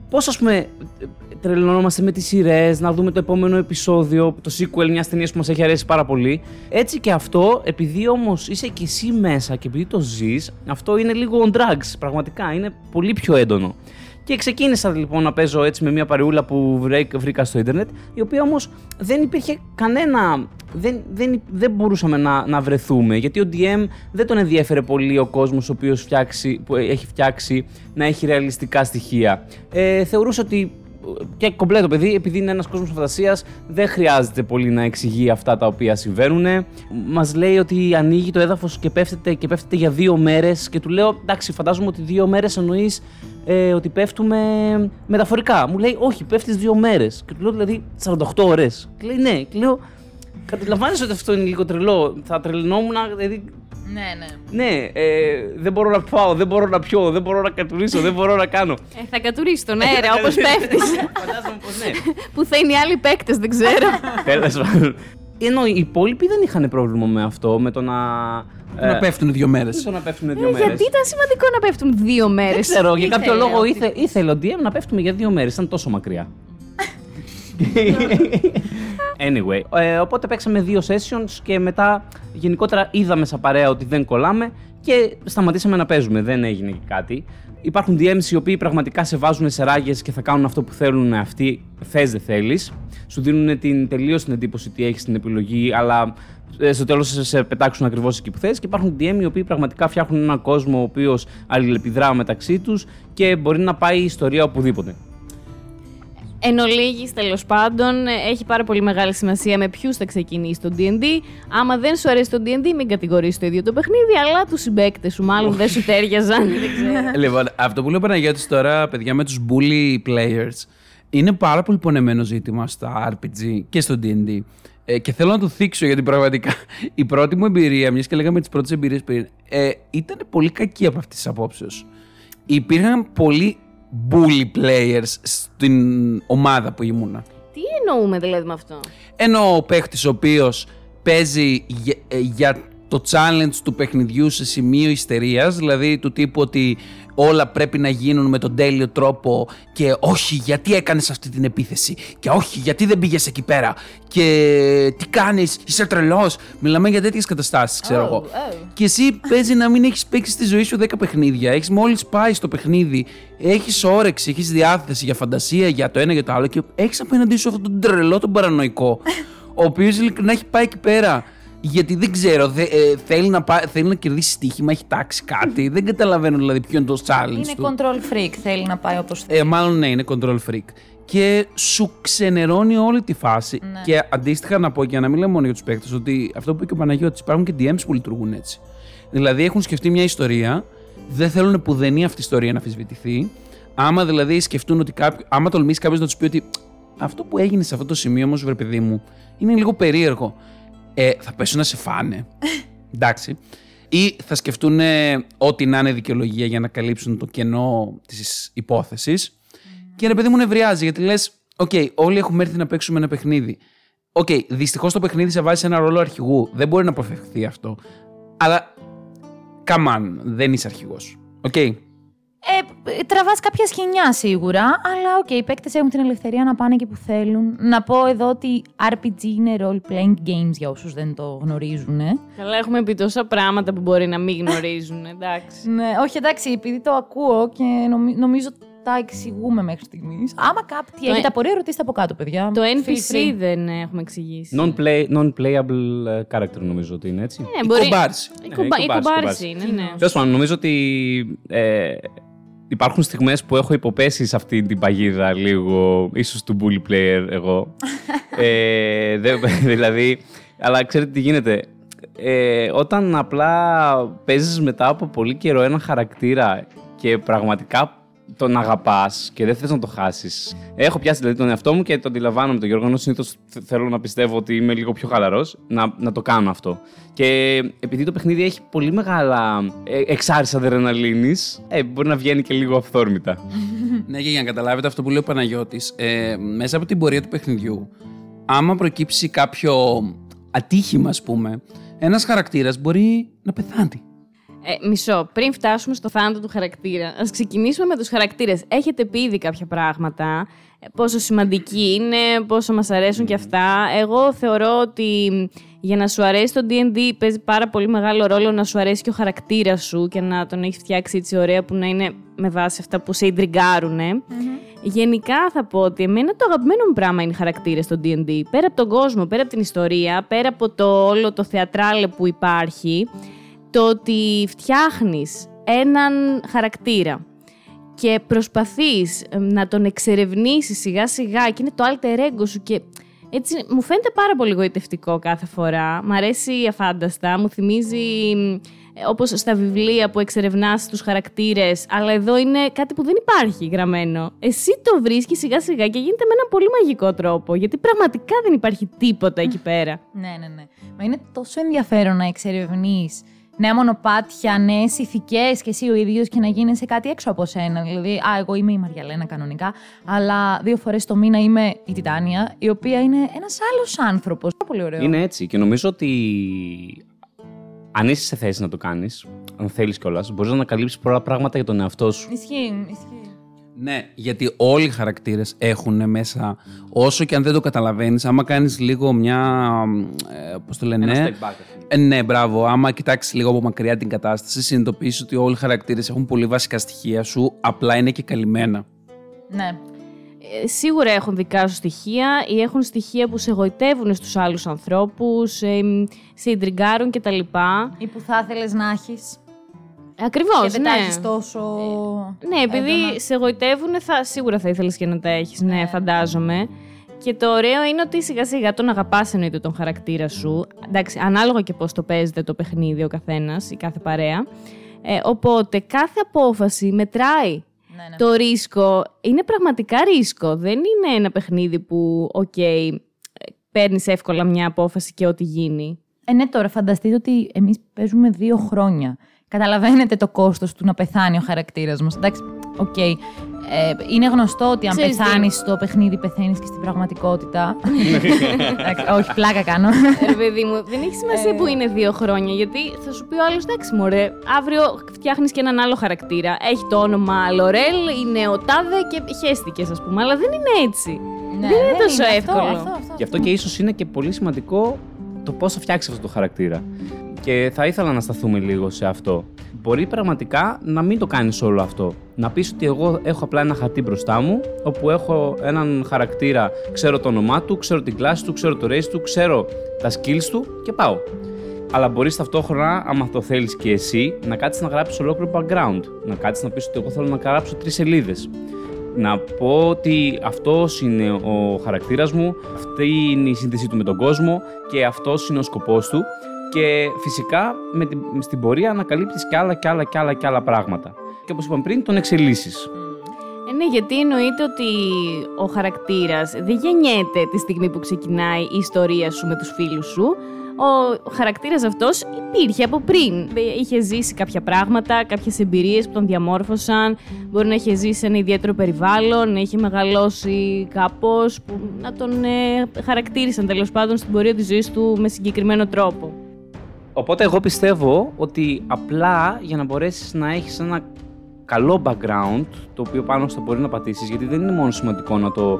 πώς ας πούμε ε, τρελνόμαστε με τις σειρές, να δούμε το επόμενο επεισόδιο, το sequel μιας ταινίας που μας έχει αρέσει πάρα πολύ. Έτσι και αυτό, επειδή όμως είσαι και εσύ μέσα και επειδή το ζεις, αυτό είναι λίγο on drugs. Πραγματικά είναι πολύ πιο έντονο. Και ξεκίνησα λοιπόν να παίζω έτσι με μια παρεούλα που βρέ- βρήκα στο ίντερνετ, η οποία όμως δεν υπήρχε κανένα. Δεν, δεν, δεν μπορούσαμε να, να βρεθούμε, γιατί ο DM δεν τον ενδιέφερε πολύ ο κόσμος ο οποίος που έχει φτιάξει να έχει ρεαλιστικά στοιχεία. Ε, θεωρούσε ότι και κομπλέ παιδί, επειδή είναι ένας κόσμος φαντασίας, δεν χρειάζεται πολύ να εξηγεί αυτά τα οποία συμβαίνουν. Μας λέει ότι ανοίγει το έδαφος και πέφτεται, και πέφτεται για δύο μέρες. Και του λέω, εντάξει, φαντάζομαι ότι δύο μέρες εννοείς ε, ότι πέφτουμε μεταφορικά. Μου λέει, Όχι, πέφτεις δύο μέρες. Και του λέω, δηλαδή, 48 ώρες. Και λέει, Ναι. Και λέω, Καταλαβαίνεις ότι αυτό είναι λίγο τρελό. Θα τρελνόμουν, δηλαδή, Ναι, ναι. ναι, ε, δεν μπορώ να πάω, δεν μπορώ να πιω, δεν μπορώ να κατουρίσω, δεν μπορώ να κάνω. Ε, θα κατουρίσει τον αέρα όπως πέφτεις. Φαντάζομαι πως ναι. Που θα είναι οι άλλοι παίκτες, δεν ξέρω. Τέλος πάντων. Ενώ οι υπόλοιποι δεν είχαν πρόβλημα με αυτό, με το να. Να ε, πέφτουν δύο μέρες. το να πέφτουν Ε, δύο μέρες. γιατί ήταν σημαντικό να πέφτουν δύο μέρες. Δεν ξέρω, για κάποιο Ήθελε λόγο ότι- ήθε, ήθελε ο DM να πέφτουμε για δύο μέρες. Ήταν τόσο μακριά. Anyway, ε, οπότε παίξαμε δύο sessions και μετά γενικότερα είδαμε σαν παρέα ότι δεν κολλάμε και σταματήσαμε να παίζουμε. Δεν έγινε και κάτι. Υπάρχουν DMs οι οποίοι πραγματικά σε βάζουν σε ράγες και θα κάνουν αυτό που θέλουν αυτοί, θες δεν θέλεις. Σου δίνουν την τελείως την εντύπωση ότι έχεις την επιλογή, αλλά ε, στο τέλος σε, σε πετάξουν ακριβώς εκεί που θες. Και υπάρχουν DM οι οποίοι πραγματικά φτιάχνουν έναν κόσμο ο οποίος αλληλεπιδρά μεταξύ τους και μπορεί να πάει η ιστορία οπουδήποτε. Εν ολίγης, τέλος πάντων, ε, έχει πάρα πολύ μεγάλη σημασία με ποιους θα ξεκινήσει το DD. Άμα δεν σου αρέσει το DD, μην κατηγορήσεις το ίδιο το παιχνίδι, αλλά τους συμπαίκτες σου μάλλον δεν σου τέριαζαν. δεν ξέρω. Λοιπόν, αυτό που λέει ο Παναγιώτης τώρα, παιδιά, με τους bully players, είναι πάρα πολύ πονεμένο ζήτημα στα RPG και στο D&D. Ε, και θέλω να το θίξω γιατί πραγματικά η πρώτη μου εμπειρία, μιας και λέγαμε τις πρώτες εμπειρίες πριν, ε, ήταν πολύ κακή από αυτής της απόψεως. Υπήρχαν πολλοί bully players στην ομάδα που ήμουνα. Τι εννοούμε δηλαδή με αυτό; Ενώ ο παίχτης ο οποίος παίζει για, ε, για το challenge του παιχνιδιού σε σημείο ιστερίας, δηλαδή του τύπου ότι όλα πρέπει να γίνουν με τον τέλειο τρόπο και όχι γιατί έκανες αυτή την επίθεση και όχι γιατί δεν πήγες εκεί πέρα και τι κάνεις, είσαι τρελός. Μιλάμε για τέτοιες καταστάσεις ξέρω Oh, εγώ. oh. Και εσύ παίζει να μην έχεις παίξει στη ζωή σου 10 παιχνίδια, έχεις μόλις πάει στο παιχνίδι, έχεις όρεξη, έχεις διάθεση για φαντασία, για το ένα για το άλλο και έχεις απέναντί σου αυτόν τον τρελό τον παρανοϊκό, ο οποίος ειλικρινά έχει πάει εκεί πέρα γιατί δεν ξέρω, δε- ε, θέλει, να πά- θέλει να κερδίσει στοίχημα, έχει τάξει κάτι. δεν καταλαβαίνω δηλαδή ποιο είναι το challenge Είναι του. control freak, θέλει να πάει όπως θέλει. Ε, μάλλον ναι, είναι control freak. και σου ξενερώνει όλη τη φάση. Ναι. Και αντίστοιχα να πω για να μην λέμε μόνο για τους παίκτες, ότι αυτό που είπε και ο Παναγιώτης, υπάρχουν και DMs που λειτουργούν έτσι. Δηλαδή έχουν σκεφτεί μια ιστορία, δεν θέλουν πουδενή αυτή η ιστορία να αμφισβητηθεί. Άμα δηλαδή σκεφτούν ότι κάποιο, άμα τολμήσει κάποιος να τους πει ότι αυτό που έγινε σε αυτό το σημείο όμως, βρε παιδί μου, είναι λίγο περίεργο. Ε, θα πέσουν να σε φάνε. Εντάξει. Ή θα σκεφτούν ε, ό,τι να είναι δικαιολογία για να καλύψουν το κενό της υπόθεσης. Και ρε παιδί μου νευριάζει, γιατί λες: Οκ, όλοι έχουμε έρθει να παίξουμε ένα παιχνίδι. Οκ, δυστυχώς το παιχνίδι σε βάζει σε ένα ρόλο αρχηγού. Δεν μπορεί να αποφευχθεί αυτό. Αλλά. Come on, δεν είσαι αρχηγός. Οκ. Ε, Τραβάς κάποια σκοινιά σίγουρα, αλλά οκ, οι παίκτες έχουν την ελευθερία να πάνε εκεί που θέλουν. Να πω εδώ ότι RPG είναι role playing games για όσους δεν το γνωρίζουν. ε. Καλά, έχουμε πει τόσα πράγματα που μπορεί να μην γνωρίζουν, εντάξει. Ναι, όχι εντάξει, επειδή το ακούω και νομι- νομίζω τα εξηγούμε μέχρι στιγμής. Άμα κάτι έχετε απορία, ρωτήστε από κάτω, παιδιά. Το Feel NPC free. δεν έχουμε εξηγήσει. Non-play, non-playable ε, character νομίζω ότι είναι έτσι. Ναι, Η μπορεί- κομπάρση. Η Ναι, κουμπα- η η κομπάρση, κουμπάρση κομπάρση. είναι, ναι. Τέλος πάντων, νομίζω ότι ε, υπάρχουν στιγμές που έχω υποπέσει σε αυτή την παγίδα λίγο, ίσως του bully player εγώ. ε, δε- δηλαδή, αλλά ξέρετε τι γίνεται. Ε, όταν απλά παίζεις μετά από πολύ καιρό ένα χαρακτήρα και πραγματικά τον αγαπάς και δεν θες να το χάσεις. Έχω πιάσει δηλαδή τον εαυτό μου και το αντιλαμβάνομαι τον Γιώργο. Ενώ συνήθως θέλω να πιστεύω ότι είμαι λίγο πιο χαλαρός, να, να το κάνω αυτό. Και επειδή το παιχνίδι έχει πολύ μεγάλα ε, εξάρτηση αδρεναλίνη, ε, μπορεί να βγαίνει και λίγο αυθόρμητα. Ναι, και για να καταλάβετε αυτό που λέει ο Παναγιώτης, ε, μέσα από την πορεία του παιχνιδιού, άμα προκύψει κάποιο ατύχημα, ας πούμε, ένας χαρακτήρας μπορεί να πεθάνει. Ε, μισό. Πριν φτάσουμε στο θάνατο του χαρακτήρα, ας ξεκινήσουμε με τους χαρακτήρες. Έχετε πει ήδη κάποια πράγματα. ε, Πόσο σημαντικοί είναι, πόσο μας αρέσουν και αυτά. Εγώ θεωρώ ότι για να σου αρέσει το DD παίζει πάρα πολύ μεγάλο ρόλο να σου αρέσει και ο χαρακτήρας σου και να τον έχεις φτιάξει έτσι ωραία που να είναι με βάση αυτά που σε ιντριγκάρουν. Γενικά θα πω ότι εμένα το αγαπημένο μου πράγμα είναι οι χαρακτήρες στο DD. Πέρα από τον κόσμο, πέρα από την ιστορία, πέρα από το όλο το θεατράλε που υπάρχει, το ότι φτιάχνεις έναν χαρακτήρα και προσπαθείς ε, να τον εξερευνήσεις σιγά σιγά και είναι το alter ego σου και έτσι μου φαίνεται πάρα πολύ γοητευτικό κάθε φορά. Μ' αρέσει αφάνταστα, μου θυμίζει ε, όπως στα βιβλία που εξερευνάς τους χαρακτήρες, αλλά εδώ είναι κάτι που δεν υπάρχει γραμμένο. Εσύ το βρίσκεις σιγά σιγά και γίνεται με έναν πολύ μαγικό τρόπο, γιατί πραγματικά δεν υπάρχει τίποτα εκεί πέρα. Ναι, ναι, ναι. Μα είναι τόσο ενδιαφέρον να εξερευνείς νέα μονοπάτια, νέες ηθικές και εσύ ο ίδιος και να γίνει σε κάτι έξω από σένα. Δηλαδή, Α, εγώ είμαι η Μαριαλένα κανονικά, αλλά δύο φορές το μήνα είμαι η Τιτάνια, η οποία είναι ένας άλλος άνθρωπος. Πολύ ωραίο. Είναι έτσι και νομίζω ότι αν είσαι σε θέση να το κάνεις, αν θέλεις κιόλας, μπορείς να ανακαλύψεις πολλά πράγματα για τον εαυτό σου. Ισχύει, ισχύει. Ναι, γιατί όλοι οι χαρακτήρες έχουν μέσα, όσο και αν δεν το καταλαβαίνεις, άμα κάνεις λίγο μια. Ε, Πώς το λένε, Ένα ναι. step back, ας πούμε. Ε, ναι, μπράβο. Άμα κοιτάξεις λίγο από μακριά την κατάσταση, συνειδητοποιήσει ότι όλοι οι χαρακτήρες έχουν πολύ βασικά στοιχεία σου, απλά είναι και καλυμμένα. Ναι. Ε, σίγουρα έχουν δικά σου στοιχεία ή έχουν στοιχεία που σε εγωιτεύουν στους άλλους ανθρώπους, ε, σε ιντριγκάρουν κτλ. Ή που θα ήθελε να έχεις. Ακριβώς, Και δεν τα ναι. έχεις τόσο. Ναι, επειδή έντονα. σε γοητεύουν, θα, σίγουρα θα ήθελες και να τα έχεις, ναι, Ναι. φαντάζομαι. Και το ωραίο είναι ότι σιγά σιγά τον αγαπάς εννοείται τον χαρακτήρα σου. Εντάξει, ανάλογα και πώς το παίζετε το παιχνίδι ο καθένας, η κάθε παρέα. Ε, οπότε κάθε απόφαση μετράει. Ναι, ναι. Το ρίσκο είναι πραγματικά ρίσκο. Δεν είναι ένα παιχνίδι που, οκ, ε, παίρνεις εύκολα μια απόφαση και ό,τι γίνει. Ε, ναι, τώρα φανταστείτε ότι εμείς παίζουμε δύο χρόνια. Καταλαβαίνετε το κόστος του να πεθάνει ο χαρακτήρας μας. Εντάξει, οκ. Ε, είναι γνωστό ότι αν Ξέρεις τι; πεθάνεις στο παιχνίδι, πεθαίνεις και στην πραγματικότητα. Εντάξει, όχι, πλάκα κάνω. Ρε παιδί μου, δεν έχει σημασία που είναι δύο χρόνια, γιατί θα σου πει ο άλλος, εντάξει, μωρέ, αύριο φτιάχνεις και έναν άλλο χαρακτήρα. Έχει το όνομα Λορέλ, είναι ο Τάδε και χέστηκε, ας πούμε. Αλλά δεν είναι έτσι. Ναι, Δεν είναι τόσο αυτό, εύκολο. Αυτό, αυτό, Γι' αυτό και ίσως είναι και πολύ σημαντικό το πώς θα φτιάξεις αυτό το χαρακτήρα. Και θα ήθελα να σταθούμε λίγο σε αυτό. Μπορεί πραγματικά να μην το κάνεις όλο αυτό. Να πεις ότι εγώ έχω απλά ένα χαρτί μπροστά μου, όπου έχω έναν χαρακτήρα, ξέρω το όνομά του, ξέρω την κλάση του, ξέρω το race του, ξέρω τα skills του και πάω. Αλλά μπορείς ταυτόχρονα, άμα το θέλεις και εσύ, να κάτσεις να γράψεις ολόκληρο background. Να κάτσεις να πεις ότι εγώ θέλω να γράψω τρεις σελίδες. Να πω ότι αυτός είναι ο χαρακτήρας μου, αυτή είναι η σύνδεσή του με τον κόσμο και αυτός είναι ο σκοπός του και φυσικά με την, στην πορεία ανακαλύπτεις και άλλα και άλλα και άλλα και άλλα πράγματα. Και όπως είπαμε πριν, τον εξελίσσεις. Ε, ναι, γιατί εννοείται ότι ο χαρακτήρας δεν γεννιέται τη στιγμή που ξεκινάει η ιστορία σου με τους φίλους σου. Ο χαρακτήρας αυτός υπήρχε από πριν. Είχε ζήσει κάποια πράγματα, κάποιες εμπειρίες που τον διαμόρφωσαν. Μπορεί να είχε ζήσει σε ένα ιδιαίτερο περιβάλλον, να είχε μεγαλώσει κάπως, που να τον ε, χαρακτήρισαν τέλος πάντων στην πορεία της ζωής του με συγκεκριμένο τρόπο. Οπότε εγώ πιστεύω ότι απλά για να μπορέσεις να έχεις ένα καλό background, το οποίο πάνω στο μπορεί να πατήσεις, γιατί δεν είναι μόνο σημαντικό να το,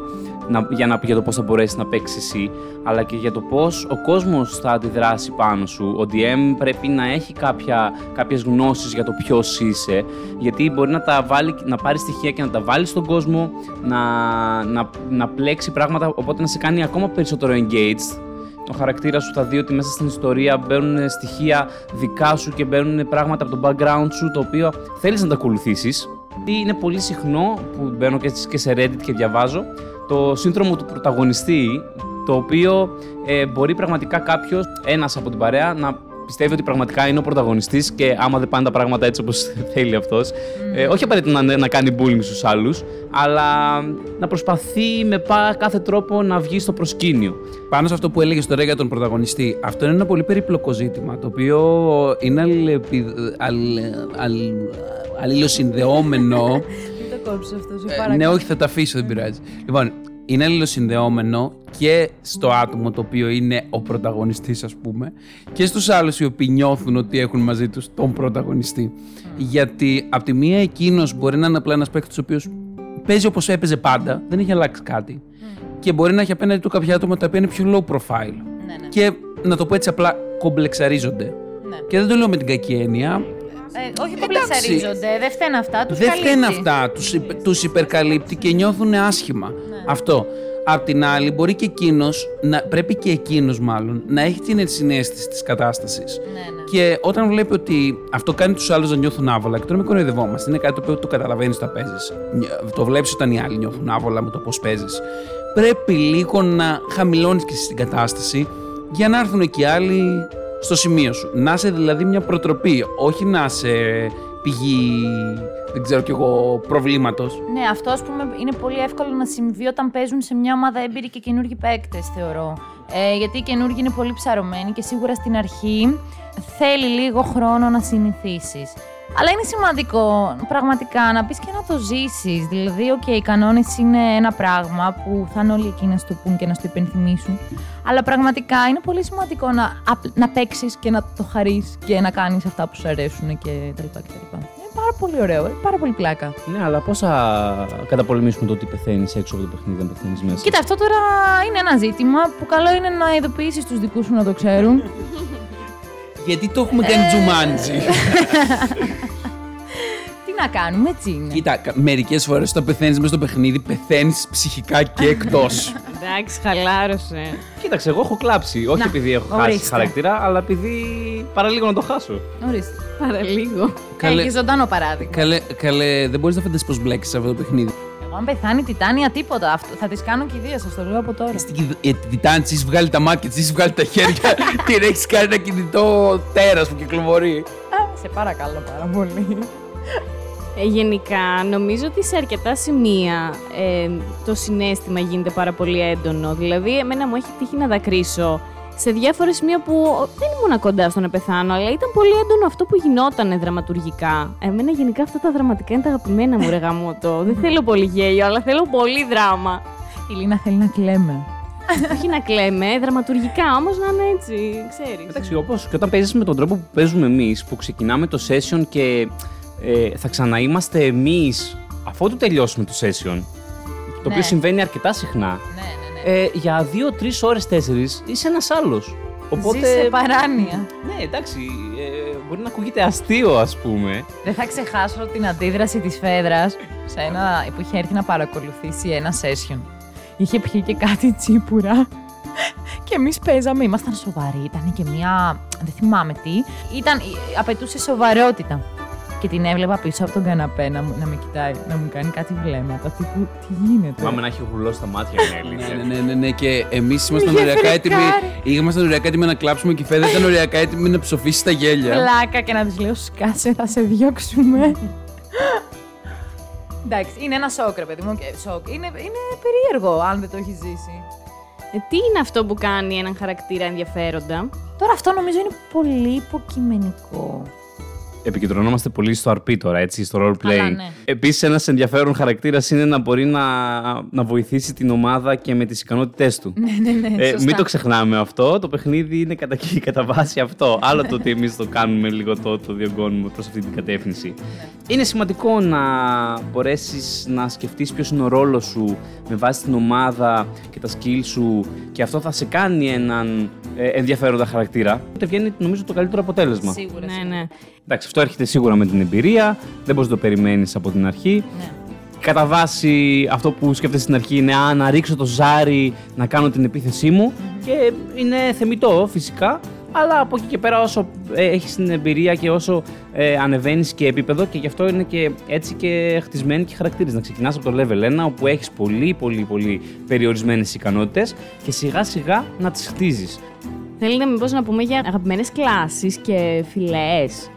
να, για, να, για το πώς θα μπορέσεις να παίξεις εσύ, αλλά και για το πώς ο κόσμος θα αντιδράσει πάνω σου. Ο DM πρέπει να έχει κάποια, κάποιες γνώσεις για το ποιος είσαι, γιατί μπορεί να, τα βάλει, να πάρει στοιχεία και να τα βάλει στον κόσμο, να, να, να πλέξει πράγματα, οπότε να σε κάνει ακόμα περισσότερο engaged ο χαρακτήρας σου θα δει ότι μέσα στην ιστορία μπαίνουν στοιχεία δικά σου και μπαίνουν πράγματα από το background σου το οποίο θέλεις να τα ακολουθήσεις. Είναι πολύ συχνό που μπαίνω και σε Reddit και διαβάζω το σύνδρομο του πρωταγωνιστή το οποίο ε, μπορεί πραγματικά κάποιος, ένας από την παρέα, να πιστεύει ότι πραγματικά είναι ο πρωταγωνιστής και άμα δεν πάνε τα πράγματα έτσι όπως θέλει αυτός, ε, όχι απαραίτητα να, να κάνει bullying στους άλλους, αλλά να προσπαθεί με κάθε τρόπο να βγει στο προσκήνιο. Πάνω σε αυτό που έλεγες τώρα για τον πρωταγωνιστή, αυτό είναι ένα πολύ περίπλοκο ζήτημα, το οποίο είναι αλληλεπι... αλλ... αλληλοσυνδεόμενο. Μην το κόψεις αυτό, σε ε, Ναι, όχι, θα τα αφήσω, δεν πειράζει. Λοιπόν, είναι αλληλοσυνδεόμενο και στο άτομο το οποίο είναι ο πρωταγωνιστής ας πούμε και στους άλλους οι οποίοι νιώθουν ότι έχουν μαζί τους τον πρωταγωνιστή. Γιατί από τη μία εκείνος μπορεί να είναι απλά ένας παίκτης ο οποίος παίζει όπως έπαιζε πάντα, δεν έχει αλλάξει κάτι και μπορεί να έχει απέναντι του κάποια άτομα τα οποία είναι πιο low profile Ναι, ναι. και να το πω έτσι απλά κομπλεξαρίζονται. Ναι. Και δεν το λέω με την κακή έννοια, Ε, όχι κομπλεξαρίζονται, δεν φταίνουν αυτά. Τους δεν καλύπτει. φταίνουν αυτά. Τους, υπε- τους υπερκαλύπτει και νιώθουν άσχημα. Ναι. Αυτό. Απ' την άλλη, μπορεί και εκείνος, πρέπει και εκείνος μάλλον, να έχει την ενσυναίσθηση της κατάστασης. Ναι, ναι. Και όταν βλέπει ότι αυτό κάνει τους άλλους να νιώθουν άβολα, και τώρα μην κοροϊδευόμαστε, είναι κάτι το οποίο το καταλαβαίνεις όταν παίζεις. Το βλέπεις όταν οι άλλοι νιώθουν άβολα με το πώς παίζεις. Πρέπει λίγο να χαμηλώνεις και εσύ την κατάσταση για να έρθουν και οι άλλοι στο σημείο σου. Να είσαι δηλαδή μια προτροπή, όχι να είσαι πηγή, δεν ξέρω κι εγώ, προβλήματος. Ναι, αυτό ας πούμε είναι πολύ εύκολο να συμβεί όταν παίζουν σε μια ομάδα έμπειροι και καινούργιοι παίκτες, θεωρώ. Ε, γιατί οι καινούργιοι είναι πολύ ψαρωμένοι και σίγουρα στην αρχή θέλει λίγο χρόνο να συνηθίσεις. Αλλά είναι σημαντικό πραγματικά να πεις και να το ζήσεις. Δηλαδή, οκ, οι κανόνες είναι ένα πράγμα που θα είναι όλοι εκεί να σου το πούν και να σου το υπενθυμίσουν. Αλλά πραγματικά είναι πολύ σημαντικό να, απ- να παίξεις και να το χαρείς και να κάνεις αυτά που σου αρέσουν και τα λοιπά και τα λοιπά. Είναι πάρα πολύ ωραίο, είναι πάρα πολύ πλάκα. Ναι, αλλά πώς θα καταπολεμήσουμε το ότι πεθαίνεις έξω από το παιχνίδι, αν πεθαίνεις μέσα; Κοίτα, αυτό τώρα είναι ένα ζήτημα που καλό είναι να ειδοποιήσεις τους δικούς σου να το ξέρουν. Γιατί το έχουμε κάνει τζουμάντζι. Τι να κάνουμε, έτσι είναι. Κοίτα, μερικές φορές όταν πεθαίνεις μέσα στο παιχνίδι, πεθαίνεις ψυχικά και εκτός. Εντάξει, χαλάρωσε. Κοίταξε, εγώ έχω κλάψει. Όχι Να, επειδή έχω χάσει ορίστε. χαρακτήρα, αλλά επειδή παραλίγο να το χάσω. Ορίστε. Παραλίγο. Καλέ- Έχει ζωντανό παράδειγμα. καλέ, καλέ, δεν μπορείς να φανταστείς πώς μπλέκεις σε αυτό το παιχνίδι. Εγώ, αν πεθάνει η Τιτάνια, τίποτα. Αυτό, θα τις κάνω και οι δύο, σας το λέω από τώρα. Στην κηδ- ε, τη Τιτάνη, της έχεις βγάλει τα μάτια, της έχεις βγάλει τα χέρια, την έχεις κάνει ένα κινητό τέρας που κυκλοφορεί. Α, σε παρακαλώ πάρα πολύ. Ε, γενικά, νομίζω ότι σε αρκετά σημεία ε, το συνέστημα γίνεται πάρα πολύ έντονο. Δηλαδή, εμένα μου έχει τύχει να δακρύσω σε διάφορα σημεία που δεν ήμουν κοντά στο να πεθάνω, αλλά ήταν πολύ έντονο αυτό που γινόταν δραματουργικά. Εμένα γενικά αυτά τα δραματικά είναι τα αγαπημένα μου, ρε γαμώτο. Δεν θέλω πολύ γέλιο, αλλά θέλω πολύ δράμα. Η Λίνα θέλει να κλαίμε. Όχι να κλαίμε, δραματουργικά όμως να είναι έτσι, ξέρεις. Εντάξει, όπως και όταν παίζεις με τον τρόπο που παίζουμε εμείς, που ξεκινάμε το session και ε, θα ξαναείμαστε εμείς αφού τελειώσουμε το session. Το οποίο Ναι. συμβαίνει αρκετά συχνά. Ναι, ναι, ναι. Ε, για δύο-τρει ώρες, τέσσερις είσαι ένας άλλος. Οπότε. Ζει σε παράνοια. Ναι, εντάξει. Ε, μπορεί να ακούγεται αστείο, ας πούμε. Δεν θα ξεχάσω την αντίδραση της Φέδρας σε ένα, που είχε έρθει να παρακολουθήσει ένα session. Είχε πιει και κάτι τσίπουρα και εμείς παίζαμε, ήμασταν σοβαροί, ήταν και μία, δεν θυμάμαι τι, ήταν, απαιτούσε σοβαρότητα. Και και την έβλεπα πίσω από τον καναπέ να, μου- να με κοιτάει, να μου κάνει κάτι βλέμματα. Τύπου, τι γίνεται; Πάμε να έχει γουλό στα μάτια, είναι Ναι, αλήθεια. ναι, ναι, ναι, ναι. Και εμείς ήμασταν Είχε ωριακά έτοιμοι. φρικάρει. Ήμασταν ωριακά έτοιμοι να κλάψουμε και η Φέδα ήταν ωριακά έτοιμη να ψοφήσει τα γέλια. Πλάκα και να τη λέω σκάσε, θα σε διώξουμε. Εντάξει, είναι ένα σοκ, ρε παιδί μου. και Σοκ. Είναι, είναι περίεργο αν δεν το έχεις ζήσει. Ε, τι είναι αυτό που κάνει έναν χαρακτήρα ενδιαφέροντα; Τώρα αυτό νομίζω είναι πολύ υποκειμενικό. Επικεντρωνόμαστε πολύ στο RP τώρα, έτσι, στο role playing. Αλλά, ναι. Επίσης, ένας ενδιαφέρον χαρακτήρας είναι να μπορεί να, να βοηθήσει την ομάδα και με τις ικανότητές του. Ναι, ναι, ναι. Ε, σωστά. μην το ξεχνάμε αυτό. Το παιχνίδι είναι κατά, κατά βάση αυτό. Άλλο το ότι εμείς το κάνουμε λίγο το, το διωγγώνουμε προς αυτή την κατεύθυνση. Είναι σημαντικό να μπορέσεις να σκεφτείς ποιος είναι ο ρόλος σου με βάση την ομάδα και τα skills σου και αυτό θα σε κάνει έναν ε, ενδιαφέροντα χαρακτήρα. Τότε βγαίνει νομίζω το καλύτερο αποτέλεσμα. Σίγουρα. Ναι, σίγουρα. ναι. Εντάξει, αυτό έρχεται σίγουρα με την εμπειρία. Δεν μπορείς να το περιμένεις από την αρχή. Ναι. Κατά βάση, αυτό που σκέφτεσαι στην αρχή είναι «Α, να ρίξω το ζάρι, να κάνω την επίθεσή μου. Και είναι θεμητό φυσικά. Αλλά από εκεί και πέρα, όσο ε, έχεις την εμπειρία και όσο ε, ανεβαίνεις και επίπεδο, και γι' αυτό είναι και έτσι και χτισμένοι και χαρακτήρες. Να ξεκινάς από το level 1, όπου έχεις πολύ, πολύ, πολύ περιορισμένες ικανότητες και σιγά σιγά να τις χτίζεις. Θέλετε μήπως να πούμε για αγαπημένες κλάσεις και φυλές;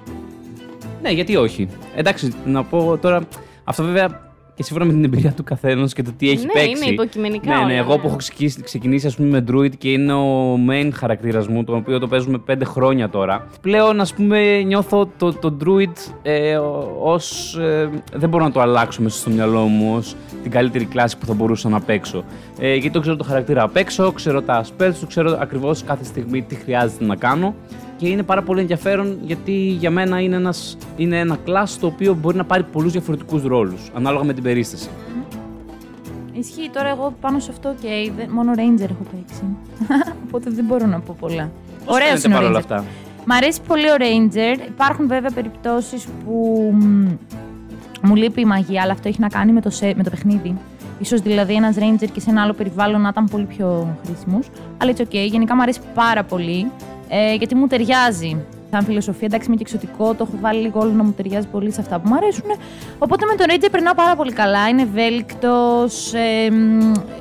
Ναι, γιατί όχι. Εντάξει, να πω τώρα. Αυτό βέβαια και σύμφωνα με την εμπειρία του καθενό και το τι έχει Ναι, παίξει. είναι υποκειμενικά Ναι, ναι, όλα, εγώ ναι. που έχω ξεκινήσει, ξεκινήσει ας πούμε, με Druid και είναι ο main χαρακτήρα μου, τον οποίο το παίζουμε πέντε χρόνια τώρα. Πλέον, ας πούμε, νιώθω το, το Druid ε, ως. Ε, δεν μπορώ να το αλλάξω μέσα στο μυαλό μου ως την καλύτερη κλάση που θα μπορούσα να παίξω. Ε, γιατί το ξέρω το χαρακτήρα απ' έξω, ξέρω τα spells του, ξέρω ακριβώς κάθε στιγμή τι χρειάζεται να κάνω. Και είναι πάρα πολύ ενδιαφέρον γιατί για μένα είναι, ένας, είναι ένα class το οποίο μπορεί να πάρει πολλούς διαφορετικούς ρόλους, ανάλογα με την περίσταση. Ισχύει τώρα εγώ πάνω σε αυτό και δεν- μόνο Ranger έχω παίξει. Οπότε δεν μπορώ να πω πολλά. Πώς Ωραίος φαίνεται είναι ο παρόλα Ranger. αυτά; Μ' αρέσει πολύ ο Ranger. Υπάρχουν βέβαια περιπτώσεις που μ, μου λείπει η μαγεία, αλλά αυτό έχει να κάνει με το, σε- με το παιχνίδι. Ίσως δηλαδή ένας Ranger και σε ένα άλλο περιβάλλον να ήταν πολύ πιο χρήσιμος. Αλλά it's ok. Γενικά μου αρέσει πάρα πολύ, ε, γιατί μου ταιριάζει. Σαν φιλοσοφία, εντάξει, είμαι και εξωτικό, το έχω βάλει λίγο όλο να μου ταιριάζει πολύ σε αυτά που μου αρέσουν. Οπότε με τον Ranger περνάω πάρα πολύ καλά. Είναι ευέλικτος,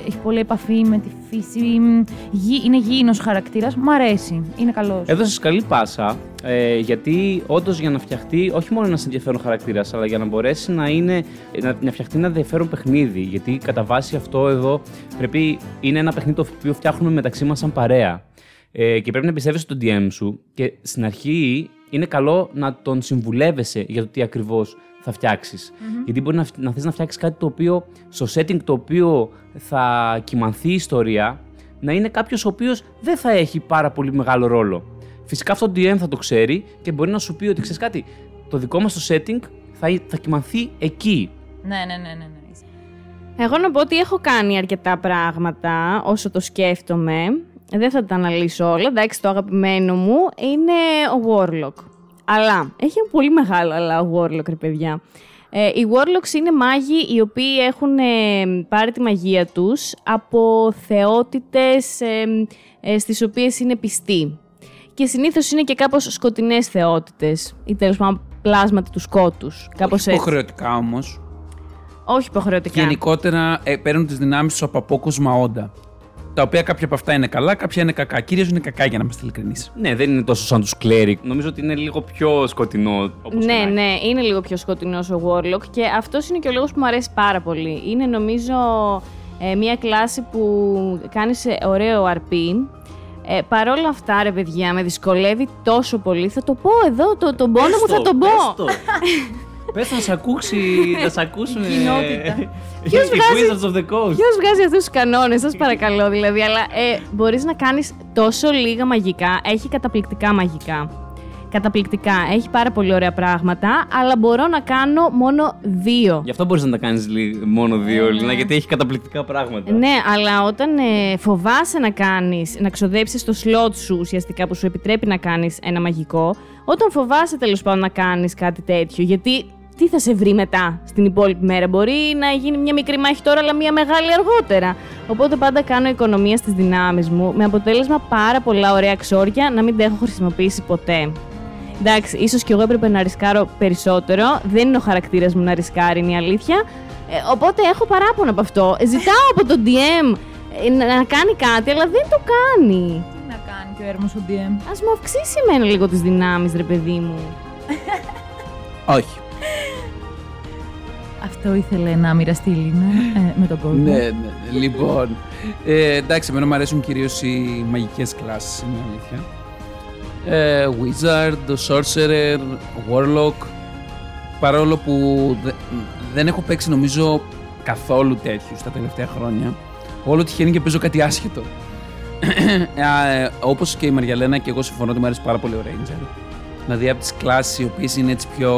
έχει πολλή επαφή με τη φύση. μ, γη- είναι γήινος χαρακτήρας. Μου αρέσει. Είναι καλός. Έδωσε καλή πάσα, ε, γιατί όντως για να φτιαχτεί όχι μόνο ένας ενδιαφέρον χαρακτήρας, αλλά για να μπορέσει να, είναι, να, να φτιαχτεί ένα ενδιαφέρον παιχνίδι. Γιατί κατά βάση αυτό εδώ πρέπει, είναι ένα παιχνίδι το οποίο φτιάχνουμε μεταξύ μας σαν παρέα. Ε, και πρέπει να πιστεύει στον DM σου και στην αρχή είναι καλό να τον συμβουλεύεσαι για το τι ακριβώς θα φτιαξει Γιατί μπορεί να, φ- να θες να φτιάξεις κάτι το οποίο στο setting το οποίο θα κοιμανθεί η ιστορία να είναι κάποιος ο οποίος δεν θα έχει πάρα πολύ μεγάλο ρόλο. Φυσικά αυτό το DM θα το ξέρει και μπορεί να σου πει ότι ξέρεις κάτι, το δικό μας το setting θα, θα κοιμανθεί εκεί. Ναι, ναι, ναι, ναι. ναι. Εγώ να πω ότι έχω κάνει αρκετά πράγματα όσο το σκέφτομαι. Δεν θα τα αναλύσω όλα. Εντάξει, το αγαπημένο μου είναι ο Warlock. Αλλά, έχει ένα πολύ μεγάλο αλλά ο Warlock, ρε παιδιά. Ε, οι Warlocks είναι μάγοι οι οποίοι έχουν ε, πάρει τη μαγεία τους από θεότητες ε, ε, στις οποίες είναι πιστοί. Και συνήθως είναι και κάπως σκοτεινές θεότητες ή τέλος πάντων πλάσματα του σκότους. Κάπως έτσι. Υποχρεωτικά όμως. Όχι υποχρεωτικά. Γενικότερα ε, παίρνουν τις δυνάμεις τους από απόκοσμα όντα. Τα οποία κάποια από αυτά είναι καλά, κάποια είναι κακά. Κυρίως είναι κακά για να είμαστε ειλικρινείς. Ναι, δεν είναι τόσο σαν τους Cleric. Νομίζω ότι είναι λίγο πιο σκοτεινό. Όπως ναι, και να έχει. ναι, είναι λίγο πιο σκοτεινός ο Warlock και αυτός είναι και ο λόγος που μου αρέσει πάρα πολύ. Είναι νομίζω ε, μια κλάση που κάνει σε ωραίο RP. Ε, Παρ' όλα αυτά, ρε παιδιά, με δυσκολεύει τόσο πολύ. Θα το πω εδώ, το, τον πόνο μου θα τον πω. Πες να σε ακούσει, να σε ακούσουν. Κοινότητα. Ποιος Οι βγάζει- Wizards of the Coast. Ποιος βγάζει αυτούς τους κανόνες, σας παρακαλώ δηλαδή. Αλλά ε, μπορείς να κάνεις τόσο λίγα μαγικά. Έχει καταπληκτικά μαγικά. Καταπληκτικά. Έχει πάρα πολύ ωραία πράγματα, αλλά μπορώ να κάνω μόνο δύο. Γι' αυτό μπορείς να τα κάνεις μόνο δύο, Λίνα, γιατί έχει καταπληκτικά πράγματα. Ναι, αλλά όταν ε, φοβάσαι να κάνεις, να ξοδέψεις το slot σου ουσιαστικά που σου επιτρέπει να κάνεις ένα μαγικό, όταν φοβάσαι τέλος πάντων να κάνεις κάτι τέτοιο, γιατί τι θα σε βρει μετά στην υπόλοιπη μέρα; Μπορεί να γίνει μια μικρή μάχη τώρα, αλλά μια μεγάλη αργότερα. Οπότε πάντα κάνω οικονομία στις δυνάμεις μου, με αποτέλεσμα πάρα πολλά ωραία ξόρια να μην τα έχω χρησιμοποιήσει ποτέ. Εντάξει, ίσως και εγώ έπρεπε να ρισκάρω περισσότερο. Δεν είναι ο χαρακτήρας μου να ρισκάρει, είναι η αλήθεια. Ε, οπότε έχω παράπονο από αυτό. Ε, Ζητάω από τον DM ε, να, να κάνει κάτι, αλλά δεν το κάνει. Τι να κάνει και ο έρμος ο DM. Α μου αυξήσει εμένα λίγο τις δυνάμεις, ρε παιδί μου. Όχι. Αυτό ήθελε να μοιραστεί η Λίνα ε, με τον κόσμο. ναι, ναι, ναι. Λοιπόν, ε, εντάξει, εμένα μου αρέσουν κυρίως οι μαγικές κλάσεις, είναι αλήθεια. Ε, Wizard, Sorcerer, Warlock. Παρόλο που δε- δεν έχω παίξει νομίζω καθόλου τέτοιους τα τελευταία χρόνια. Όλο τυχαίνει και παίζω κάτι άσχετο. ε, όπως και η Μαριαλένα και εγώ συμφωνώ ότι μου αρέσει πάρα πολύ ο Ranger. Δηλαδή από τις κλάσεις οι οποίες είναι έτσι πιο,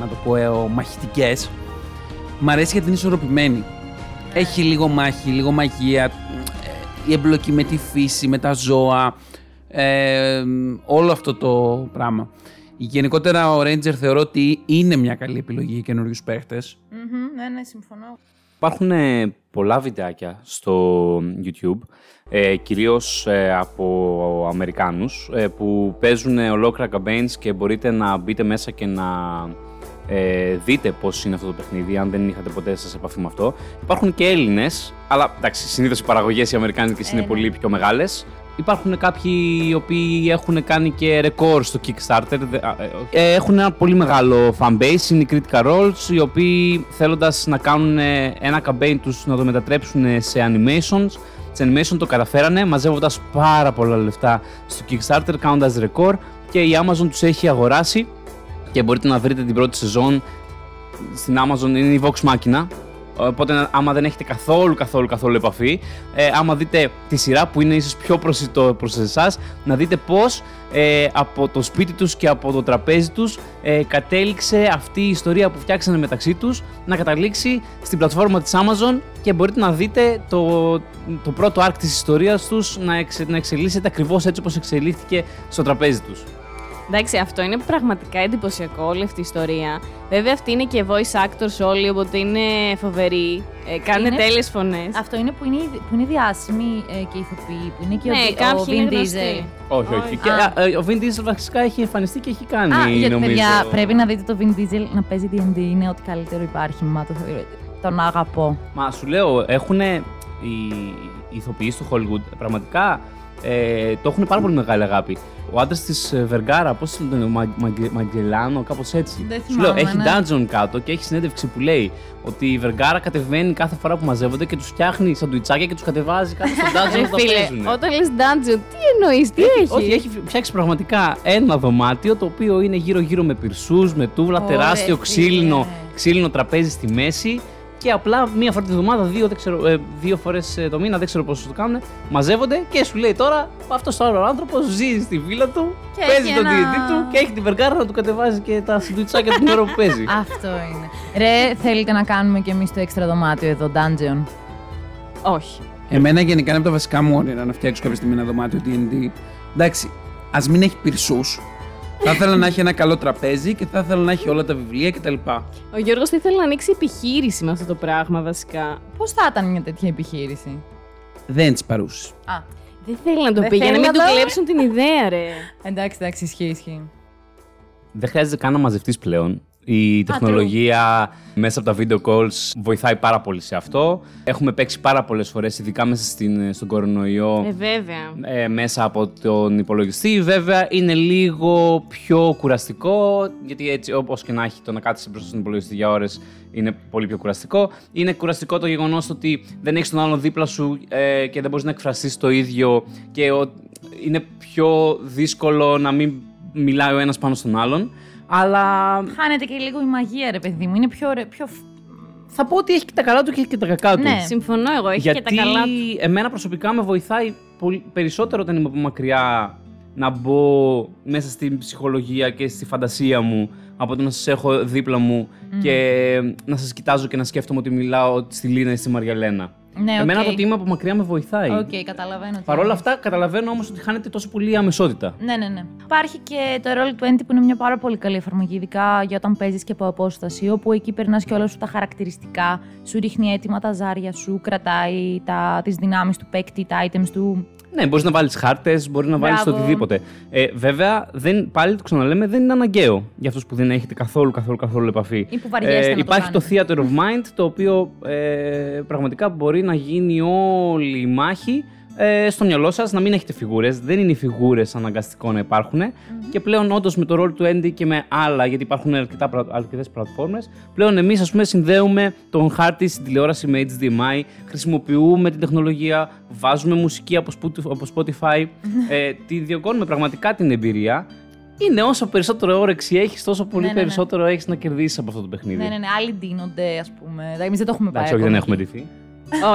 να το πω, ε, μαχητικές, Μ' αρέσει γιατί είναι ισορροπημένη. Έχει λίγο μάχη, λίγο μαγεία, ε, η εμπλοκή με τη φύση, με τα ζώα, ε, όλο αυτό το πράγμα. Γενικότερα ο Ranger θεωρώ ότι είναι μια καλή επιλογή για καινούριους παίχτες. Μμμ, ναι, ναι, συμφωνώ. Υπάρχουν ε, πολλά βιντεάκια στο YouTube, ε, κυρίως ε, από Αμερικάνους, ε, που παίζουν ολόκληρα campaigns και μπορείτε να μπείτε μέσα και να ε, δείτε πώς είναι αυτό το παιχνίδι, αν δεν είχατε ποτέ σε επαφή με αυτό. Υπάρχουν και Έλληνες, αλλά εντάξει, συνήθως οι παραγωγές οι Αμερικάνικες είναι Ε, ναι. πολύ πιο μεγάλες. Υπάρχουν κάποιοι οι οποίοι έχουν κάνει και ρεκόρ στο Kickstarter. δε- α, ε, ε, Έχουν ένα πολύ μεγάλο fanbase, είναι οι Critical Roles, οι οποίοι θέλοντας να κάνουν ε, ένα campaign τους να το μετατρέψουν ε, σε animations. Σε animation το καταφέρανε, μαζεύοντας πάρα πολλά λεφτά στο Kickstarter, κάνοντας ρεκόρ και η Amazon τους έχει αγοράσει και μπορείτε να βρείτε την πρώτη σεζόν στην Amazon, είναι η Vox Machina. Οπότε, άμα δεν έχετε καθόλου, καθόλου, καθόλου επαφή, ε, άμα δείτε τη σειρά που είναι ίσως πιο προσιτό προς εσάς, να δείτε πώς ε, από το σπίτι τους και από το τραπέζι τους ε, κατέληξε αυτή η ιστορία που φτιάξανε μεταξύ τους να καταλήξει στην πλατφόρμα της Amazon και μπορείτε να δείτε το, το πρώτο arc της ιστορίας τους να, εξε, να εξελίσσεται ακριβώς έτσι όπως εξελίχθηκε στο τραπέζι τους. Εντάξει, αυτό είναι πραγματικά εντυπωσιακό όλη αυτή η ιστορία. Βέβαια, αυτοί είναι και voice actors όλοι, οπότε είναι φοβεροί. Ε, κάνουν Είναι- τέλειες φωνές. Αυτό είναι που είναι, που είναι διάσημοι ε, και ηθοποιοί, που είναι και Ναι, ο, Βι- ο κάποιοι είναι Vin γνωστοί. Diesel. Όχι, όχι. Όχι. Και, Α. α, ε, ο Vin Diesel βασικά έχει εμφανιστεί και έχει κάνει, Α, γιατί νομίζω. παιδιά, πρέπει να δείτε το Vin Diesel να παίζει D&D, είναι ό,τι καλύτερο υπάρχει, μα το θεωρώ. Τον αγαπώ. Μα σου λέω, έχουν οι, οι ηθοποιοί του Hollywood πραγματικά ε, το έχουν πάρα πολύ μεγάλη αγάπη. Ο άντρας της Βεργάρα, πώς το λένε, Μα- Μαγγε- Μαγγελάνο, κάπως έτσι. Δεν Σου λέω, θυμάμαι, έχει ναι. dungeon κάτω και έχει συνέντευξη που λέει ότι η Βεργάρα κατεβαίνει κάθε φορά που μαζεύονται και τους φτιάχνει σαντουιτσάκια και τους κατεβάζει κάτω στο dungeon Ρε να τα φίλε, παίζουν. όταν λες dungeon, τι εννοείς, τι έχει. Όχι, έχει φτιάξει πραγματικά ένα δωμάτιο το οποίο είναι γύρω-γύρω με πυρσούς, με τούβλα, Ωρε, τεράστιο φίλε. ξύλινο, ξύλινο τραπέζι στη μέση και απλά μία φορά τη βδομάδα, δύο, δεν ξέρω, ε, δύο φορές το μήνα, δεν ξέρω πόσο το κάνουν, μαζεύονται και σου λέει τώρα αυτός ο άλλος άνθρωπος ζει στη βίλα του, Και παίζει έχει τον ένα- D&D του και έχει την βεργάρα να του κατεβάζει και τα σιντουιτσάκια την ώρα που παίζει. Αυτό είναι. Ρε, θέλετε να κάνουμε κι εμείς το έξτρα δωμάτιο εδώ, dungeon; Όχι. Εμένα γενικά είναι από τα βασικά μου όνειρα να φτιάξω κάποια στιγμή ένα δωμάτιο D&D. Εντάξει, ας μην έχει πυρσούς. Θα ήθελα να έχει ένα καλό τραπέζι και θα ήθελα να έχει όλα τα βιβλία κτλ. Ο Γιώργος θα ήθελε να ανοίξει επιχείρηση με αυτό το πράγμα βασικά. Πώς θα ήταν μια τέτοια επιχείρηση; Δεν τι παρούσες. Α, Δεν θέλει να το Δεν πει για να θέλει μην να του το- κλέψουν την ιδέα, ρε. εντάξει, εντάξει, ισχύει, ισχύει. Δεν χρειάζεται καν να μαζευτείς πλέον. Η τεχνολογία μέσα από τα video calls βοηθάει πάρα πολύ σε αυτό. Έχουμε παίξει πάρα πολλές φορές, ειδικά μέσα στην, στον κορονοϊό. Ε, βέβαια. ε, μέσα από τον υπολογιστή. Βέβαια είναι λίγο πιο κουραστικό, γιατί έτσι όπως και να έχει το να κάτσεις μπροστά στον υπολογιστή για ώρες είναι πολύ πιο κουραστικό. Είναι κουραστικό το γεγονός ότι δεν έχεις τον άλλον δίπλα σου ε, και δεν μπορείς να εκφραστείς το ίδιο και ο- είναι πιο δύσκολο να μην μιλάει ο ένας πάνω στον άλλον. Αλλά Χάνεται και λίγο η μαγεία, ρε παιδί μου. Είναι πιο, ωραίο- πιο... φ- θα πω ότι έχει και τα καλά του και έχει και τα κακά του. Ναι. Συμφωνώ εγώ, έχει Γιατί και τα καλά του. εμένα προσωπικά με βοηθάει πολύ, περισσότερο όταν είμαι από μακριά να μπω μέσα στην ψυχολογία και στη φαντασία μου από το να σας έχω δίπλα μου και να σας κοιτάζω και να σκέφτομαι ότι μιλάω στη Λίνα ή στη Μαριαλένα. Ναι, Εμένα οκ. το ότι είμαι από μακριά με βοηθάει. Οκ, καταλαβαίνω. τι Παρ' όλα εννοείς. αυτά καταλαβαίνω όμως ότι χάνεται τόσο πολύ η αμεσότητα. Ναι, ναι, ναι. Υπάρχει και το Roll20 που είναι μια πάρα πολύ καλή εφαρμογή, ειδικά για όταν παίζεις και από απόσταση, όπου εκεί περνάς και όλα σου τα χαρακτηριστικά, σου ρίχνει έτοιμα τα ζάρια σου, κρατάει τα, τις δυνάμεις του παίκτη, τα items του, Ναι, μπορείς να βάλεις χάρτες, μπορεί να βάλεις το Μπράβο. οτιδήποτε. Ε, βέβαια, δεν, πάλι το ξαναλέμε, δεν είναι αναγκαίο για αυτούς που δεν έχετε καθόλου, καθόλου, καθόλου επαφή. Ή που βαριέστε να το υπάρχει το κάνετε. Theater of Mind, το οποίο ε, πραγματικά μπορεί να γίνει όλη η μάχη ε, στο μυαλό σας, να μην έχετε φιγούρες. Δεν είναι οι φιγούρες αναγκαστικό να υπάρχουν. Και πλέον, όντως με το ρόλο του Andy και με άλλα, γιατί υπάρχουν αρκετές πλατφόρμες, πλέον εμείς, ας πούμε, συνδέουμε τον χάρτη στην τηλεόραση με HDMI, χρησιμοποιούμε την τεχνολογία, βάζουμε μουσική από Spotify- από Spotify, ε, τη διωγγώνουμε πραγματικά την εμπειρία. Είναι όσο περισσότερο όρεξη έχεις, τόσο πολύ Ναι, ναι, ναι. περισσότερο έχεις να κερδίσεις από αυτό το παιχνίδι. Ναι, ναι, ναι. Άλλοι ντύνονται, ας πούμε. Εμείς δεν το έχουμε πάει. Εντάξει, όχι, δεν ακόμη έχουμε εκεί. ντυθεί.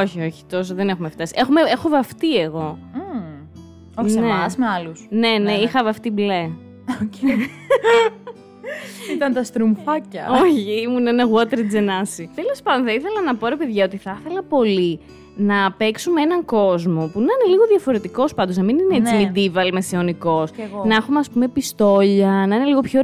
Όχι, όχι, τόσο δεν έχουμε φτάσει. Έχουμε, έχω βαφτεί εγώ. Μμμ. Όχι σε Ναι. εμάς, με άλλους. Ναι, ναι, Ναι, ναι. είχα βαφτεί μπλε. Ήταν τα στρουμφάκια. Όχι, ήμουν ένα water genasi. Τέλος πάντων, θα ήθελα να πω ρε παιδιά ότι θα ήθελα πολύ να παίξουμε έναν κόσμο που να είναι λίγο διαφορετικός πάντως, να μην είναι έτσι Ναι. medieval μεσαιωνικός. Κι εγώ. Να έχουμε, ας πούμε, πιστόλια, να είναι λίγο πιο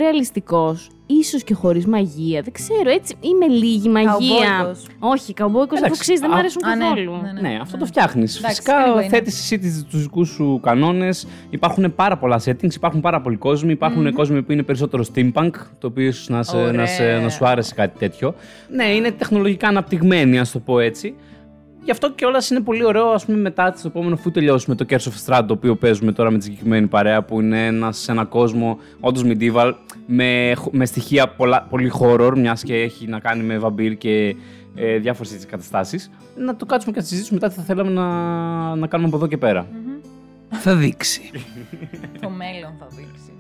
ρεαλιστικό.Ίσως και χωρίς μαγεία. Δεν ξέρω, έτσι ή με λίγη μαγεία. Καουμπόικος. Όχι, καουμπόικος δεν το Εντάξει, ξέρεις, δεν μου α- αρέσουν Α, ναι, καθόλου. ναι, ναι. Ναι, αυτό το φτιάχνεις. Εντάξει, Φυσικά λίγο είναι. θέτεις εσύ τους δικούς σου κανόνες. Υπάρχουν πάρα πολλά settings, υπάρχουν πάρα πολλοί κόσμοι. Υπάρχουν κόσμοι που είναι περισσότερο steampunk, το οποίο ίσως να, σε- Ωραία. να, σε- να σου άρεσε κάτι τέτοιο. Ναι, είναι τεχνολογικά αναπτυγμένοι, ας το πω έτσι. Γι' αυτό και όλας είναι πολύ ωραίο, ας πούμε, μετά το επόμενο αφού τελειώσουμε το Curse of Strahd, το οποίο παίζουμε τώρα με τη συγκεκριμένη παρέα, που είναι ένας, σε ένα κόσμο όντως medieval, με, με στοιχεία πολλά, πολύ horror, μιας και έχει να κάνει με βαμπύρ και ε, διάφορες καταστάσεις. Να το κάτσουμε και να συζητήσουμε μετά τι θα θέλαμε να, να κάνουμε από εδώ και πέρα. Θα δείξει. Το μέλλον θα δείξει.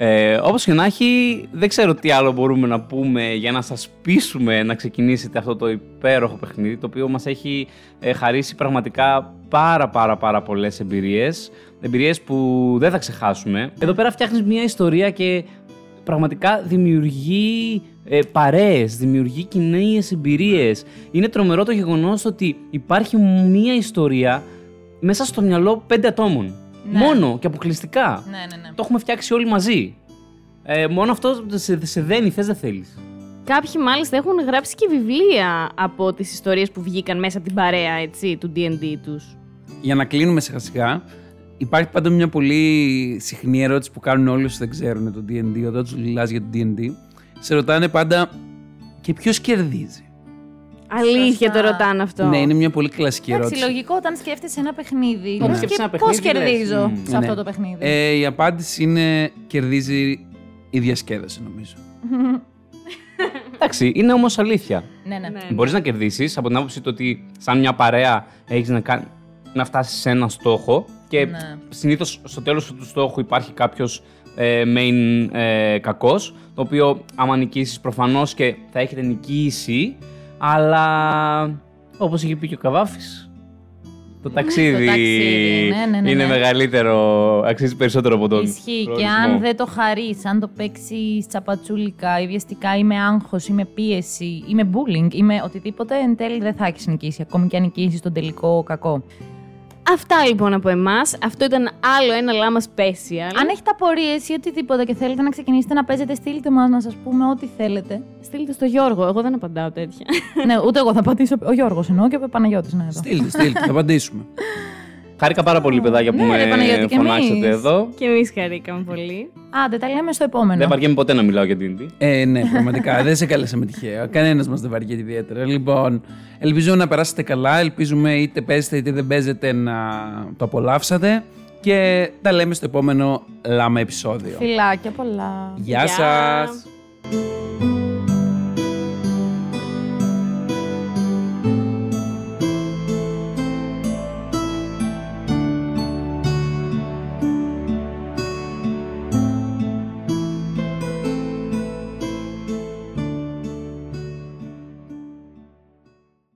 Ε, όπως και να έχει, δεν ξέρω τι άλλο μπορούμε να πούμε για να σας πείσουμε να ξεκινήσετε αυτό το υπέροχο παιχνίδι, το οποίο μας έχει ε, χαρίσει πραγματικά πάρα πάρα πάρα πολλές εμπειρίες, εμπειρίες που δεν θα ξεχάσουμε. Εδώ πέρα φτιάχνεις μια ιστορία και πραγματικά δημιουργεί ε, παρέες, δημιουργεί κοινέ εμπειρίες. Είναι τρομερό το γεγονός ότι υπάρχει μια ιστορία μέσα στο μυαλό πέντε ατόμων. Ναι. Μόνο και αποκλειστικά. Ναι, ναι, ναι. Το έχουμε φτιάξει όλοι μαζί. Ε, μόνο αυτό σε, σε δένει, θες δεν θέλεις. Κάποιοι μάλιστα έχουν γράψει και βιβλία από τις ιστορίες που βγήκαν μέσα από την παρέα, έτσι, του D&D τους. Για να κλείνουμε σιγά σιγά, υπάρχει πάντα μια πολύ συχνή ερώτηση που κάνουν όλοι όσοι δεν ξέρουν το D&D, όταν τους μιλάς για το D&D. Σε ρωτάνε πάντα και ποιος κερδίζει; Αλήθεια Σωστά. το ρωτάνε αυτό. Ναι, είναι μια πολύ κλασική Εντάξει, ερώτηση. λογικό όταν σκέφτεσαι ένα παιχνίδι. Όταν λες σκέφτεσαι και ένα πώς παιχνίδι, λες, κερδίζω «Μμμ». σε Ναι. αυτό το παιχνίδι; Ε, η απάντηση είναι κερδίζει η διασκέδαση νομίζω. Εντάξει, είναι όμως αλήθεια. ναι, ναι. Ναι. Μπορείς να κερδίσεις από την άποψη του ότι σαν μια παρέα έχεις να, κα... να φτάσεις σε ένα στόχο και Ναι. συνήθως στο τέλος του στόχου υπάρχει κάποιος ε, main ε, κακός, το οποίο άμα νικήσεις προφανώς και θα έχετε νικήσει, αλλά όπως είχε πει και ο Καβάφης, το ταξίδι, ταξίδι, ναι, ναι, ναι, είναι ναι. μεγαλύτερο, αξίζει περισσότερο από τον Ισχύει. Και προορισμό. αν δεν το χαρείς, αν το παίξει τσαπατσούλικα ή βιαστικά ή με άγχος ή με πίεση ή με bullying ή με οτιδήποτε, εν τέλει δεν θα έχεις νικήσει. Ακόμη και αν νικήσεις τον τελικό κακό. Αυτά λοιπόν από εμάς. Αυτό ήταν άλλο ένα λάμα special. Αν έχετε απορίες ή οτιδήποτε και θέλετε να ξεκινήσετε να παίζετε, στείλτε μας να σας πούμε ό,τι θέλετε. Στείλτε στο Γιώργο. Εγώ δεν απαντάω τέτοια. ναι, ούτε εγώ θα πατήσω. Ο Γιώργος εννοώ και ο Παναγιώτης να εδώ. Στείλτε, στείλτε, θα απαντήσουμε. Χάρηκα πάρα πολύ, παιδάκια, που Ναι, ρε, Παναγιώτη, με και φωνάξατε εμείς. εδώ. και εμείς χαρήκαμε πολύ. Άντε, τα λέμε στο επόμενο. Δεν βαριέμαι ποτέ να μιλάω για D&D. Ε, ναι, πραγματικά. δεν σε κάλεσαμε τυχαία. Κανένας μας δεν βαριέται ιδιαίτερα. Λοιπόν, ελπίζω να περάσετε καλά. Ελπίζουμε είτε παίζετε είτε δεν παίζετε να το απολαύσατε. Και τα λέμε στο επόμενο λάμα επεισόδιο. Φιλάκια πολλά. Γεια Γεια. σας!